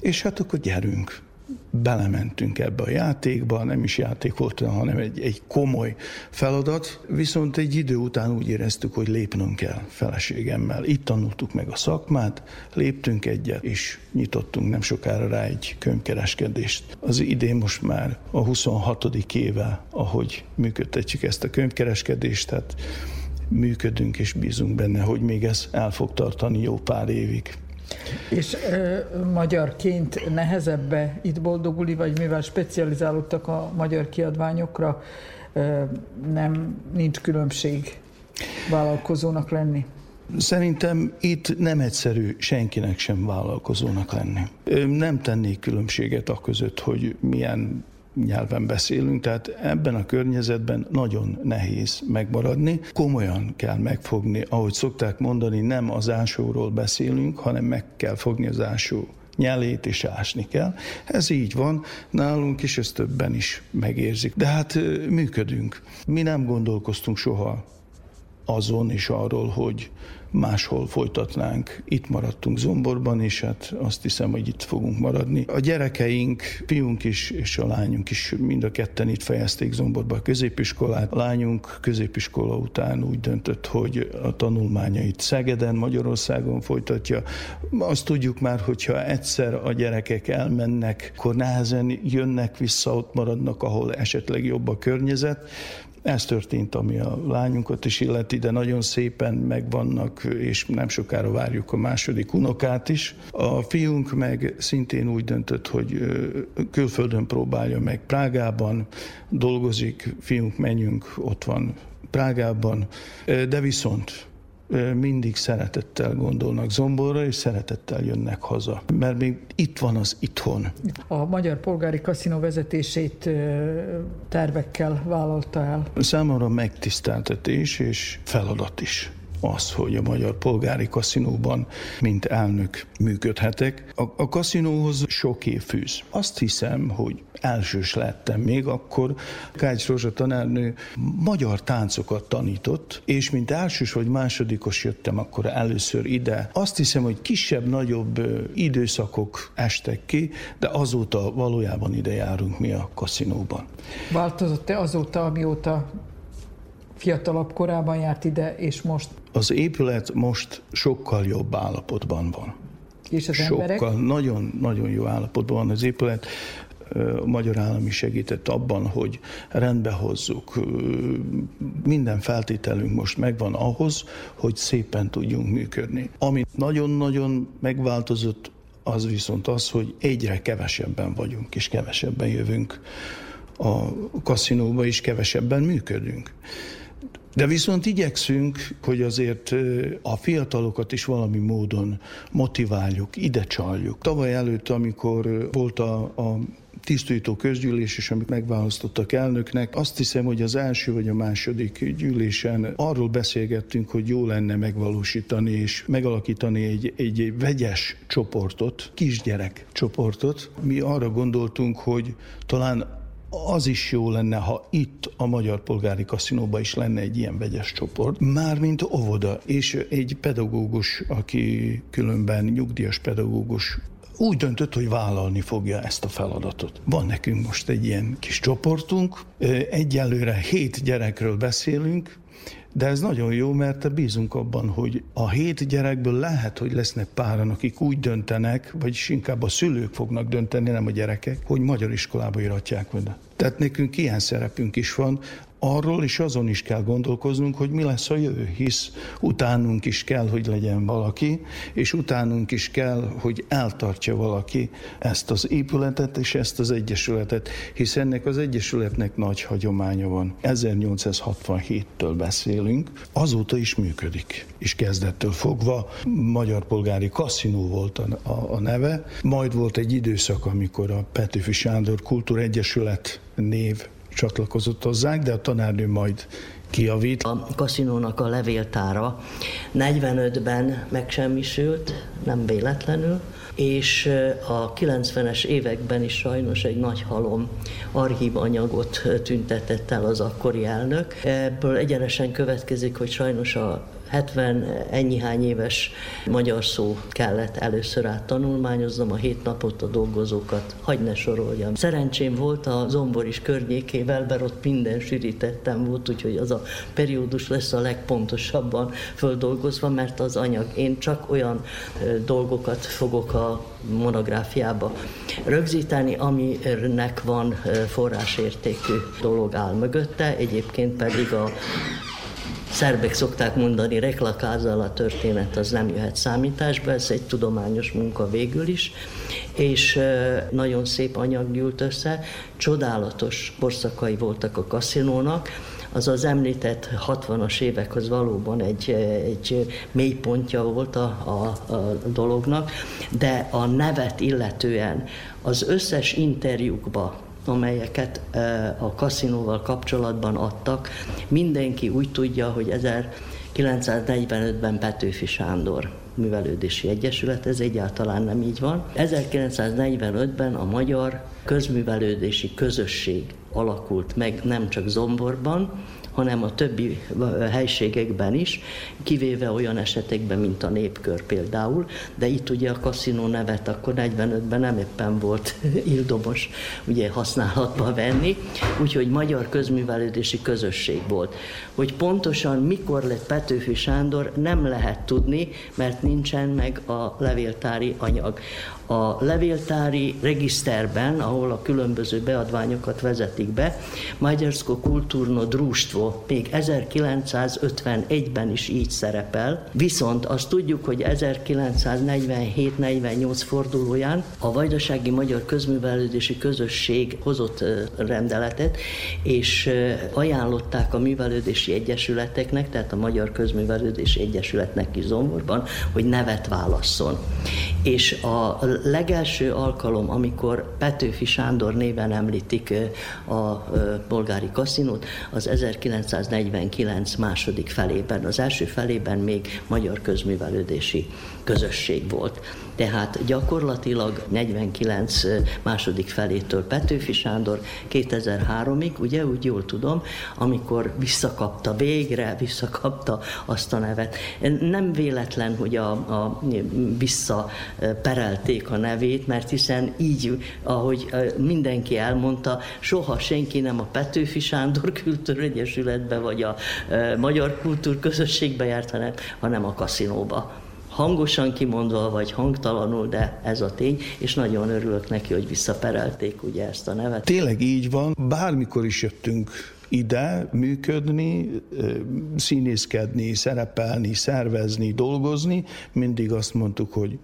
és hát akkor gyerünk, belementünk ebbe a játékba, nem is játék volt, hanem egy, egy komoly feladat, viszont egy idő után úgy éreztük, hogy lépnünk kell feleségemmel. Itt tanultuk meg a szakmát, léptünk egyet, és nyitottunk nem sokára rá egy könyvkereskedést. Az idén most már a 26. éve, ahogy működtetjük ezt a könyvkereskedést, tehát működünk és bízunk benne, hogy még ez el fog tartani jó pár évig. És e, magyarként nehezebbe itt boldogulni, vagy mivel specializálódtak a magyar kiadványokra, e, nem nincs különbség vállalkozónak lenni? Szerintem itt nem egyszerű senkinek sem vállalkozónak lenni. Nem tennék különbséget a között, hogy milyen nyelven beszélünk, tehát ebben a környezetben nagyon nehéz megmaradni. Komolyan kell megfogni, ahogy szokták mondani, nem az ásóról beszélünk, hanem meg kell fogni az ásó nyelét és ásni kell. Ez így van, nálunk is ezt többen is megérzik. De hát működünk. Mi nem gondolkoztunk soha azon és arról, hogy máshol folytatnánk. Itt maradtunk Zomborban, és hát azt hiszem, hogy itt fogunk maradni. A gyerekeink, fiunk is és a lányunk is mind a ketten itt fejezték Zomborba a középiskolát. A lányunk középiskola után úgy döntött, hogy a tanulmányait Szegeden, Magyarországon folytatja. Azt tudjuk már, hogyha egyszer a gyerekek elmennek, akkor nehezen jönnek vissza, ott maradnak, ahol esetleg jobb a környezet. Ez történt, ami a lányunkat is illeti, de nagyon szépen megvannak, és nem sokára várjuk a második unokát is. A fiunk meg szintén úgy döntött, hogy külföldön próbálja meg Prágában, dolgozik, fiunk, menjünk, ott van Prágában, de viszont mindig szeretettel gondolnak Zomborra, és szeretettel jönnek haza. Mert még itt van az itthon. A Magyar Polgári Kaszinó vezetését tervekkel vállalta el. Számomra megtiszteltetés és feladat is. Az, hogy a Magyar Polgári Kaszinóban, mint elnök működhetek. A, a kaszinóhoz sok év fűz. Azt hiszem, hogy elsős lettem még akkor. Kács Rózsa tanárnő magyar táncokat tanított, és mint elsős vagy másodikos jöttem akkor először ide. Azt hiszem, hogy kisebb-nagyobb időszakok estek ki, de azóta valójában ide járunk mi a kaszinóban. Változott-e azóta, amióta fiatalabb korában járt ide, és most? Az épület most sokkal jobb állapotban van. És az sokkal, emberek? nagyon, nagyon jó állapotban van az épület. A magyar állam is segített abban, hogy rendbe hozzuk. Minden feltételünk most megvan ahhoz, hogy szépen tudjunk működni. Ami nagyon-nagyon megváltozott, az viszont az, hogy egyre kevesebben vagyunk, és kevesebben jövünk a kaszinóba, és kevesebben működünk. De viszont igyekszünk, hogy azért a fiatalokat is valami módon motiváljuk, ide csaljuk. Tavaly előtt, amikor volt a, a tisztújtó közgyűlés is, amit megválasztottak elnöknek. Azt hiszem, hogy az első vagy a második gyűlésen arról beszélgettünk, hogy jó lenne megvalósítani és megalakítani egy, egy vegyes csoportot, kisgyerek csoportot. Mi arra gondoltunk, hogy talán az is jó lenne, ha itt a Magyar Polgári Kaszinóban is lenne egy ilyen vegyes csoport, mármint óvoda, és egy pedagógus, aki különben nyugdíjas pedagógus, úgy döntött, hogy vállalni fogja ezt a feladatot. Van nekünk most egy ilyen kis csoportunk, egyelőre hét gyerekről beszélünk, de ez nagyon jó, mert bízunk abban, hogy a hét gyerekből lehet, hogy lesznek páran, akik úgy döntenek, vagyis inkább a szülők fognak dönteni, nem a gyerekek, hogy magyar iskolába iratják oda. Tehát nekünk ilyen szerepünk is van, arról és azon is kell gondolkoznunk, hogy mi lesz a jövő, hisz utánunk is kell, hogy legyen valaki, és utánunk is kell, hogy eltartja valaki ezt az épületet és ezt az egyesületet, hisz ennek az egyesületnek nagy hagyománya van. 1867-től beszélünk, azóta is működik, és kezdettől fogva Magyar Polgári Kaszinó volt a, a, a neve, majd volt egy időszak, amikor a Petőfi Sándor Kultúregyesület név csatlakozott hozzánk, de a tanárnő majd kiavít. A kaszinónak a levéltára 45-ben megsemmisült, nem véletlenül, és a 90-es években is sajnos egy nagy halom archív anyagot tüntetett el az akkori elnök. Ebből egyenesen következik, hogy sajnos a 70 ennyihány éves magyar szó kellett először át tanulmányoznom, a hét napot, a dolgozókat, hagy ne soroljam. Szerencsém volt a zomboris környékével, mert ott minden sűrítettem volt, úgyhogy az a periódus lesz a legpontosabban földolgozva, mert az anyag, én csak olyan dolgokat fogok a monográfiába rögzíteni, aminek van forrásértékű dolog áll mögötte, egyébként pedig a szerbek szokták mondani, reklakázzal a történet az nem jöhet számításba, ez egy tudományos munka végül is, és nagyon szép anyag gyűlt össze, csodálatos korszakai voltak a kaszinónak, az az említett 60-as évekhez valóban egy, egy mélypontja volt a, a, a dolognak, de a nevet illetően az összes interjúkba, amelyeket a kaszinóval kapcsolatban adtak, mindenki úgy tudja, hogy 1945-ben Petőfi Sándor Művelődési Egyesület, ez egyáltalán nem így van. 1945-ben a Magyar Közművelődési Közösség alakult meg nem csak Zomborban, hanem a többi helységekben is, kivéve olyan esetekben, mint a népkör például, de itt ugye a kaszinó nevet akkor 45-ben nem éppen volt ildomos ugye használatba venni, úgyhogy Magyar Közművelődési Közösség volt. Hogy pontosan mikor lett Petőfi Sándor, nem lehet tudni, mert nincsen meg a levéltári anyag a levéltári regiszterben, ahol a különböző beadványokat vezetik be, Magyarsko Kultúrno Društvo még 1951-ben is így szerepel, viszont azt tudjuk, hogy 1947-48 fordulóján a Vajdasági Magyar Közművelődési Közösség hozott rendeletet, és ajánlották a művelődési egyesületeknek, tehát a Magyar Közművelődési Egyesületnek is Zomborban, hogy nevet válasszon. És a legelső alkalom, amikor Petőfi Sándor néven említik a bolgári kaszinót, az 1949 második felében. Az első felében még magyar közművelődési közösség volt. Tehát gyakorlatilag 49 második felétől Petőfi Sándor 2003-ig, ugye úgy jól tudom, amikor visszakapta végre, visszakapta azt a nevet. Nem véletlen, hogy a, a visszaperelték a nevét, mert hiszen így, ahogy mindenki elmondta, soha senki nem a Petőfi Sándor Kultúregyesületbe vagy a Magyar Kultúrközösségbe járt, hanem, hanem a kaszinóba hangosan kimondva, vagy hangtalanul, de ez a tény, és nagyon örülök neki, hogy visszaperelték ugye ezt a nevet. Tényleg így van, bármikor is jöttünk ide működni, színészkedni, szerepelni, szervezni, dolgozni, mindig azt mondtuk, hogy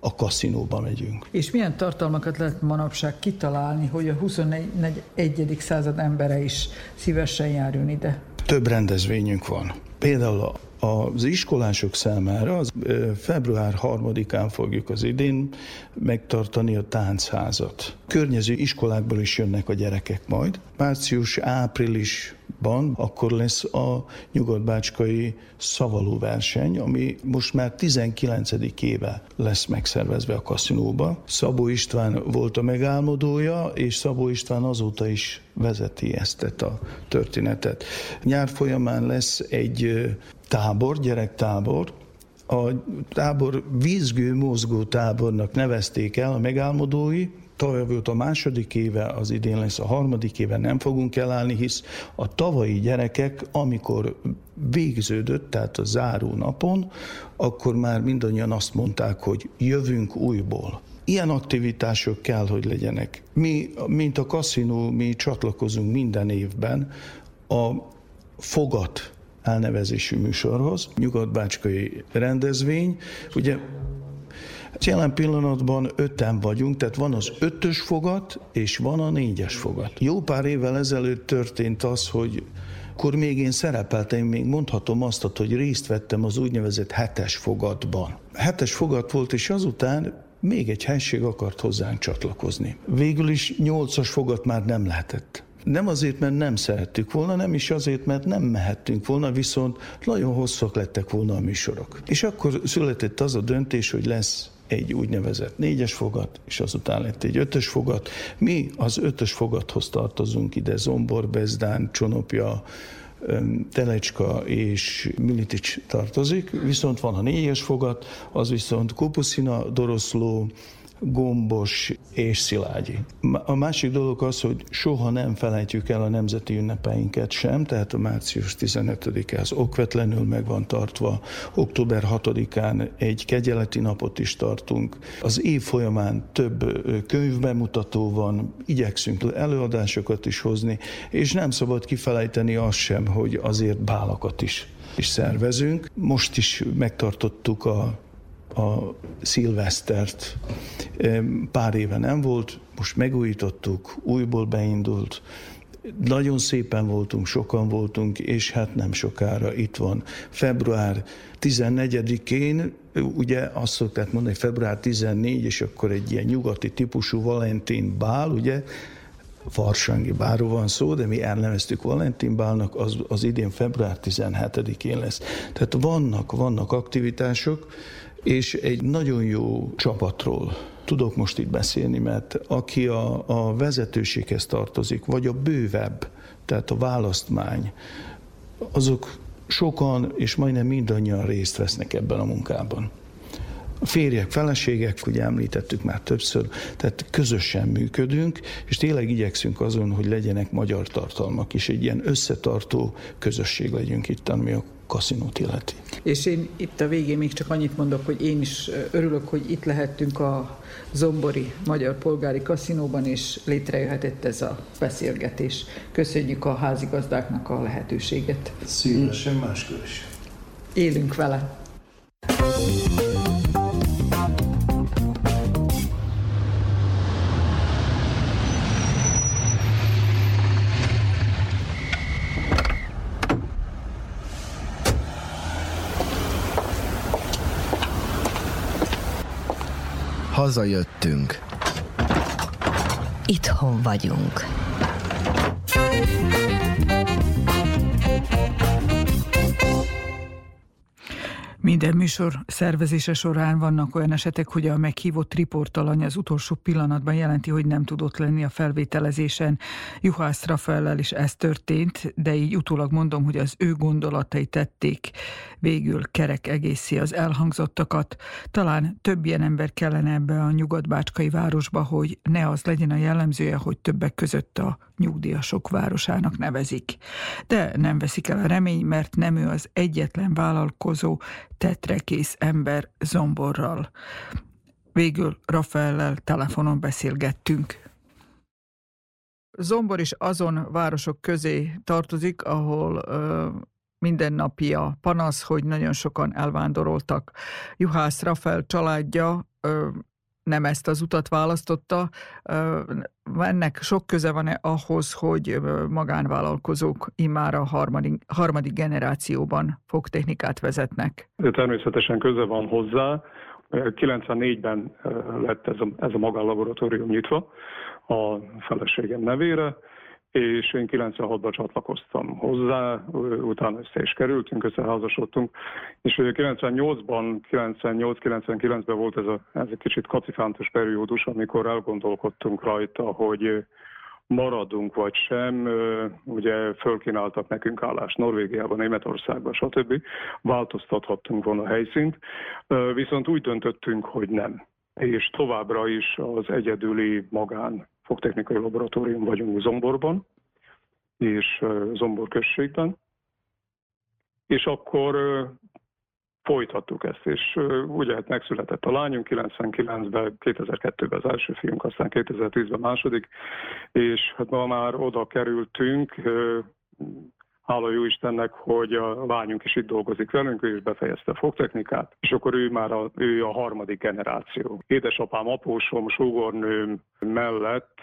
a kaszinóba megyünk. És milyen tartalmakat lehet manapság kitalálni, hogy a 21. század embere is szívesen járjon ide? Több rendezvényünk van. Például az iskolások számára az február 3-án fogjuk az idén megtartani a táncházat. Környező iskolákból is jönnek a gyerekek majd. Március-április ban akkor lesz a nyugatbácskai szavaló verseny, ami most már 19. éve lesz megszervezve a kaszinóba. Szabó István volt a megálmodója, és Szabó István azóta is vezeti ezt a történetet. Nyár folyamán lesz egy tábor, gyerektábor, a tábor vízgő mozgó tábornak nevezték el a megálmodói, Tavaly volt a második éve, az idén lesz a harmadik éve, nem fogunk elállni, hisz a tavalyi gyerekek, amikor végződött, tehát a záró napon, akkor már mindannyian azt mondták, hogy jövünk újból. Ilyen aktivitások kell, hogy legyenek. Mi, mint a kaszinó, mi csatlakozunk minden évben a fogat elnevezésű műsorhoz, nyugatbácskai rendezvény. Ugye jelen pillanatban öten vagyunk, tehát van az ötös fogat, és van a négyes fogat. Jó pár évvel ezelőtt történt az, hogy akkor még én szerepeltem, még mondhatom azt, hogy részt vettem az úgynevezett hetes fogatban. Hetes fogat volt, és azután még egy helység akart hozzánk csatlakozni. Végül is nyolcas fogat már nem lehetett. Nem azért, mert nem szerettük volna, nem is azért, mert nem mehettünk volna, viszont nagyon hosszak lettek volna a műsorok. És akkor született az a döntés, hogy lesz egy úgynevezett négyes fogat, és azután lett egy ötös fogat. Mi az ötös fogathoz tartozunk ide, Zombor, Bezdán, Csonopja, Telecska és Militics tartozik, viszont van a négyes fogat, az viszont Kupuszina, Doroszló, gombos és szilágyi. A másik dolog az, hogy soha nem felejtjük el a nemzeti ünnepeinket sem, tehát a március 15-e az okvetlenül meg van tartva, október 6-án egy kegyeleti napot is tartunk. Az év folyamán több könyvbemutató van, igyekszünk előadásokat is hozni, és nem szabad kifelejteni azt sem, hogy azért bálakat is is szervezünk. Most is megtartottuk a a szilvesztert. Pár éve nem volt, most megújítottuk, újból beindult, nagyon szépen voltunk, sokan voltunk, és hát nem sokára itt van. Február 14-én, ugye azt szokták mondani, február 14, és akkor egy ilyen nyugati típusú Valentin bál, ugye, Varsangi báró van szó, de mi elneveztük Valentin bálnak, az, az idén február 17-én lesz. Tehát vannak, vannak aktivitások, és egy nagyon jó csapatról tudok most itt beszélni, mert aki a, a vezetőséghez tartozik, vagy a bővebb, tehát a választmány, azok sokan és majdnem mindannyian részt vesznek ebben a munkában. A férjek, feleségek, ugye említettük már többször, tehát közösen működünk, és tényleg igyekszünk azon, hogy legyenek magyar tartalmak, és egy ilyen összetartó közösség legyünk itt, ami a kaszinót illeti. És én itt a végén még csak annyit mondok, hogy én is örülök, hogy itt lehettünk a Zombori Magyar Polgári Kaszinóban, és létrejöhetett ez a beszélgetés. Köszönjük a házigazdáknak a lehetőséget. Szívesen máskor is. Élünk vele. Hazajöttünk. Itthon vagyunk. Minden műsor szervezése során vannak olyan esetek, hogy a meghívott riportalany az utolsó pillanatban jelenti, hogy nem tudott lenni a felvételezésen. Juhász Rafaellel is ez történt, de így utólag mondom, hogy az ő gondolatai tették végül kerek egészi az elhangzottakat. Talán több ilyen ember kellene ebbe a nyugatbácskai városba, hogy ne az legyen a jellemzője, hogy többek között a nyugdíjasok városának nevezik. De nem veszik el a remény, mert nem ő az egyetlen vállalkozó, tetrekész ember zomborral. Végül Rafaellel telefonon beszélgettünk. Zombor is azon városok közé tartozik, ahol ö, mindennapi a panasz, hogy nagyon sokan elvándoroltak. Juhász Rafael családja ö, nem ezt az utat választotta. Ennek sok köze van-e ahhoz, hogy magánvállalkozók immár a harmadik, harmadik generációban fogtechnikát vezetnek? Természetesen köze van hozzá. 94-ben lett ez a, ez a magánlaboratórium nyitva a feleségem nevére, és én 96-ban csatlakoztam hozzá, utána össze is kerültünk, összeházasodtunk, és 98-ban, 98-99-ben volt ez, a, ez egy kicsit kacifántos periódus, amikor elgondolkodtunk rajta, hogy maradunk vagy sem, ugye fölkínáltak nekünk állást Norvégiában, Németországban, stb. Változtathattunk volna a helyszínt, viszont úgy döntöttünk, hogy nem. És továbbra is az egyedüli magán fogtechnikai laboratórium vagyunk Zomborban, és Zombor községben, és akkor folytattuk ezt, és ugye hát megszületett a lányunk 99-ben, 2002-ben az első fiunk, aztán 2010-ben második, és hát ma már oda kerültünk, hála jó Istennek, hogy a lányunk is itt dolgozik velünk, ő is befejezte a fogtechnikát, és akkor ő már a, ő a harmadik generáció. Édesapám, apósom, sógornőm mellett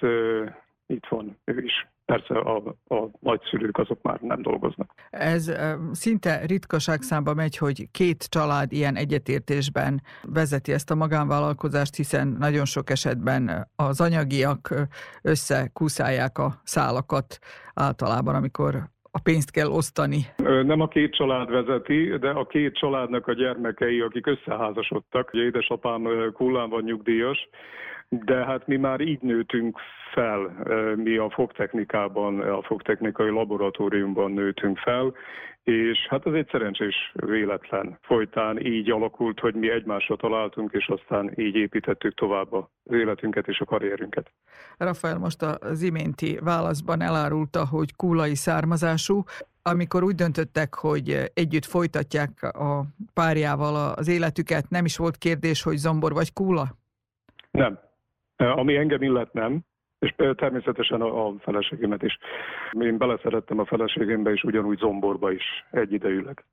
itt van ő is. Persze a, a nagyszülők azok már nem dolgoznak. Ez szinte ritkaság számba megy, hogy két család ilyen egyetértésben vezeti ezt a magánvállalkozást, hiszen nagyon sok esetben az anyagiak összekuszálják a szálakat általában, amikor a pénzt kell osztani? Nem a két család vezeti, de a két családnak a gyermekei, akik összeházasodtak. Ugye édesapám kullán van nyugdíjas, de hát mi már így nőtünk fel, mi a fogtechnikában, a fogtechnikai laboratóriumban nőtünk fel, és hát ez egy szerencsés véletlen. Folytán így alakult, hogy mi egymásra találtunk, és aztán így építettük tovább az életünket és a karrierünket. Rafael most az iménti válaszban elárulta, hogy kúlai származású. Amikor úgy döntöttek, hogy együtt folytatják a párjával az életüket, nem is volt kérdés, hogy zombor vagy kúla? Nem. Ami engem illet nem, és természetesen a, a feleségemet is. Én beleszerettem a feleségembe, és ugyanúgy zomborba is egyidejűleg.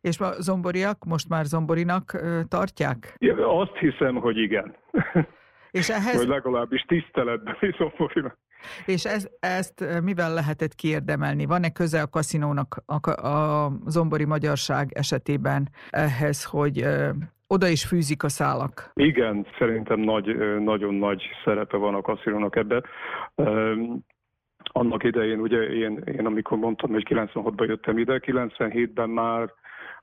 És a zomboriak most már zomborinak tartják? Ja, azt hiszem, hogy igen. És ehhez... Vagy legalábbis tiszteletben is zomborinak. És ez, ezt mivel lehetett kiérdemelni? Van-e köze a kaszinónak a, a zombori magyarság esetében ehhez, hogy oda is fűzik a szálak. Igen, szerintem nagy, nagyon nagy szerepe van a kaszinónak ebben. Annak idején, ugye én, én amikor mondtam, hogy 96-ban jöttem ide, 97-ben már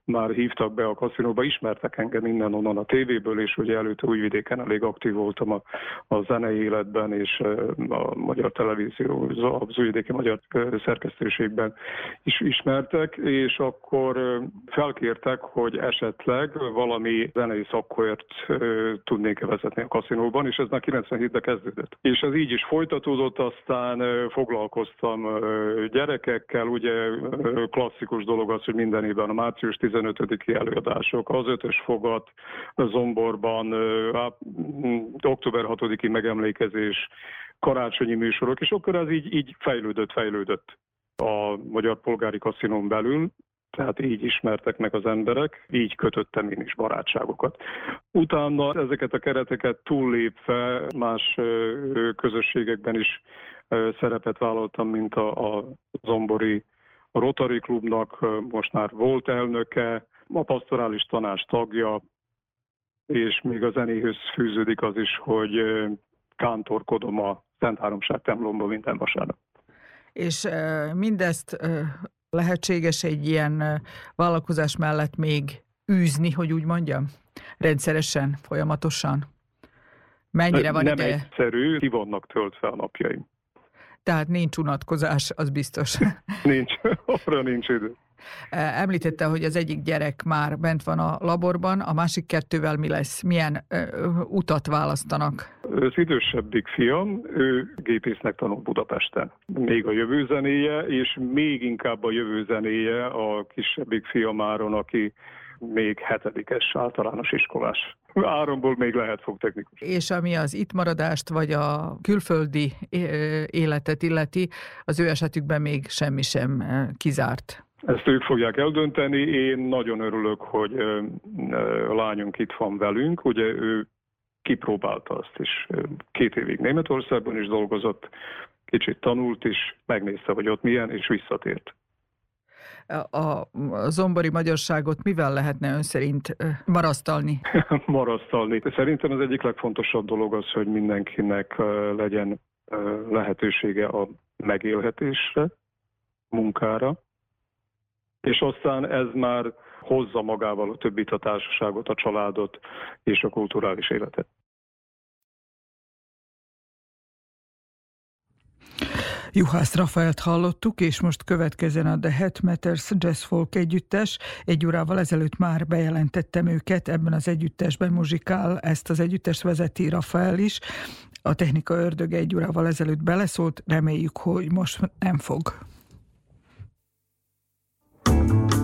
már hívtak be a kaszinóba, ismertek engem innen onnan a tévéből, és ugye előtte Újvidéken elég aktív voltam a, a zenei életben, és a magyar televízió, az Újvidéki magyar szerkesztőségben is ismertek, és akkor felkértek, hogy esetleg valami zenei szakkört tudnék-e vezetni a kaszinóban, és ez már 97-ben kezdődött. És ez így is folytatódott, aztán foglalkoztam gyerekekkel, ugye klasszikus dolog az, hogy minden évben a március 15. előadások, az ötös fogat Zomborban, október 6-i megemlékezés, karácsonyi műsorok, és akkor ez így, így fejlődött, fejlődött a Magyar Polgári Kaszinón belül, tehát így ismertek meg az emberek, így kötöttem én is barátságokat. Utána ezeket a kereteket túllépve más közösségekben is szerepet vállaltam, mint a, a Zombori a Rotary Klubnak most már volt elnöke, a pastorális tanács tagja, és még a zenéhöz fűződik az is, hogy kántorkodom a Szent Háromság templomba minden vasárnap. És mindezt lehetséges egy ilyen vállalkozás mellett még űzni, hogy úgy mondjam? Rendszeresen, folyamatosan? Mennyire van Nem ideje? egyszerű, ki vannak töltve a napjaim. Tehát nincs unatkozás, az biztos. Nincs, arra nincs idő. Említette, hogy az egyik gyerek már bent van a laborban, a másik kettővel mi lesz? Milyen ö, utat választanak? Az idősebbik fiam, ő gépésznek tanul Budapesten. Még a jövő zenéje, és még inkább a jövő zenéje a kisebbik fiamáron, aki még hetedikes általános iskolás. Áronból még lehet fog technikus. És ami az itt maradást, vagy a külföldi életet illeti, az ő esetükben még semmi sem kizárt. Ezt ők fogják eldönteni. Én nagyon örülök, hogy a lányunk itt van velünk. Ugye ő kipróbálta azt is. Két évig Németországban is dolgozott, kicsit tanult is, megnézte, hogy ott milyen, és visszatért. A zombori magyarságot mivel lehetne ön szerint marasztalni? marasztalni. Szerintem az egyik legfontosabb dolog az, hogy mindenkinek legyen lehetősége a megélhetésre, munkára, és aztán ez már hozza magával a többit a társaságot, a családot és a kulturális életet. Juhász Rafaelt hallottuk, és most következzen a The Het Matters Jazz Folk együttes. Egy órával ezelőtt már bejelentettem őket, ebben az együttesben muzsikál, ezt az együttest vezeti Rafael is. A technika ördöge egy órával ezelőtt beleszólt, reméljük, hogy most nem fog. A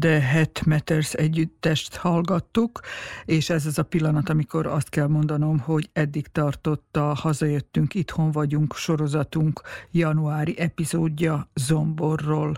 The Het Matters együttest hallgattuk, és ez az a pillanat, amikor azt kell mondanom, hogy eddig tartott a Hazajöttünk, Itthon vagyunk sorozatunk januári epizódja Zomborról.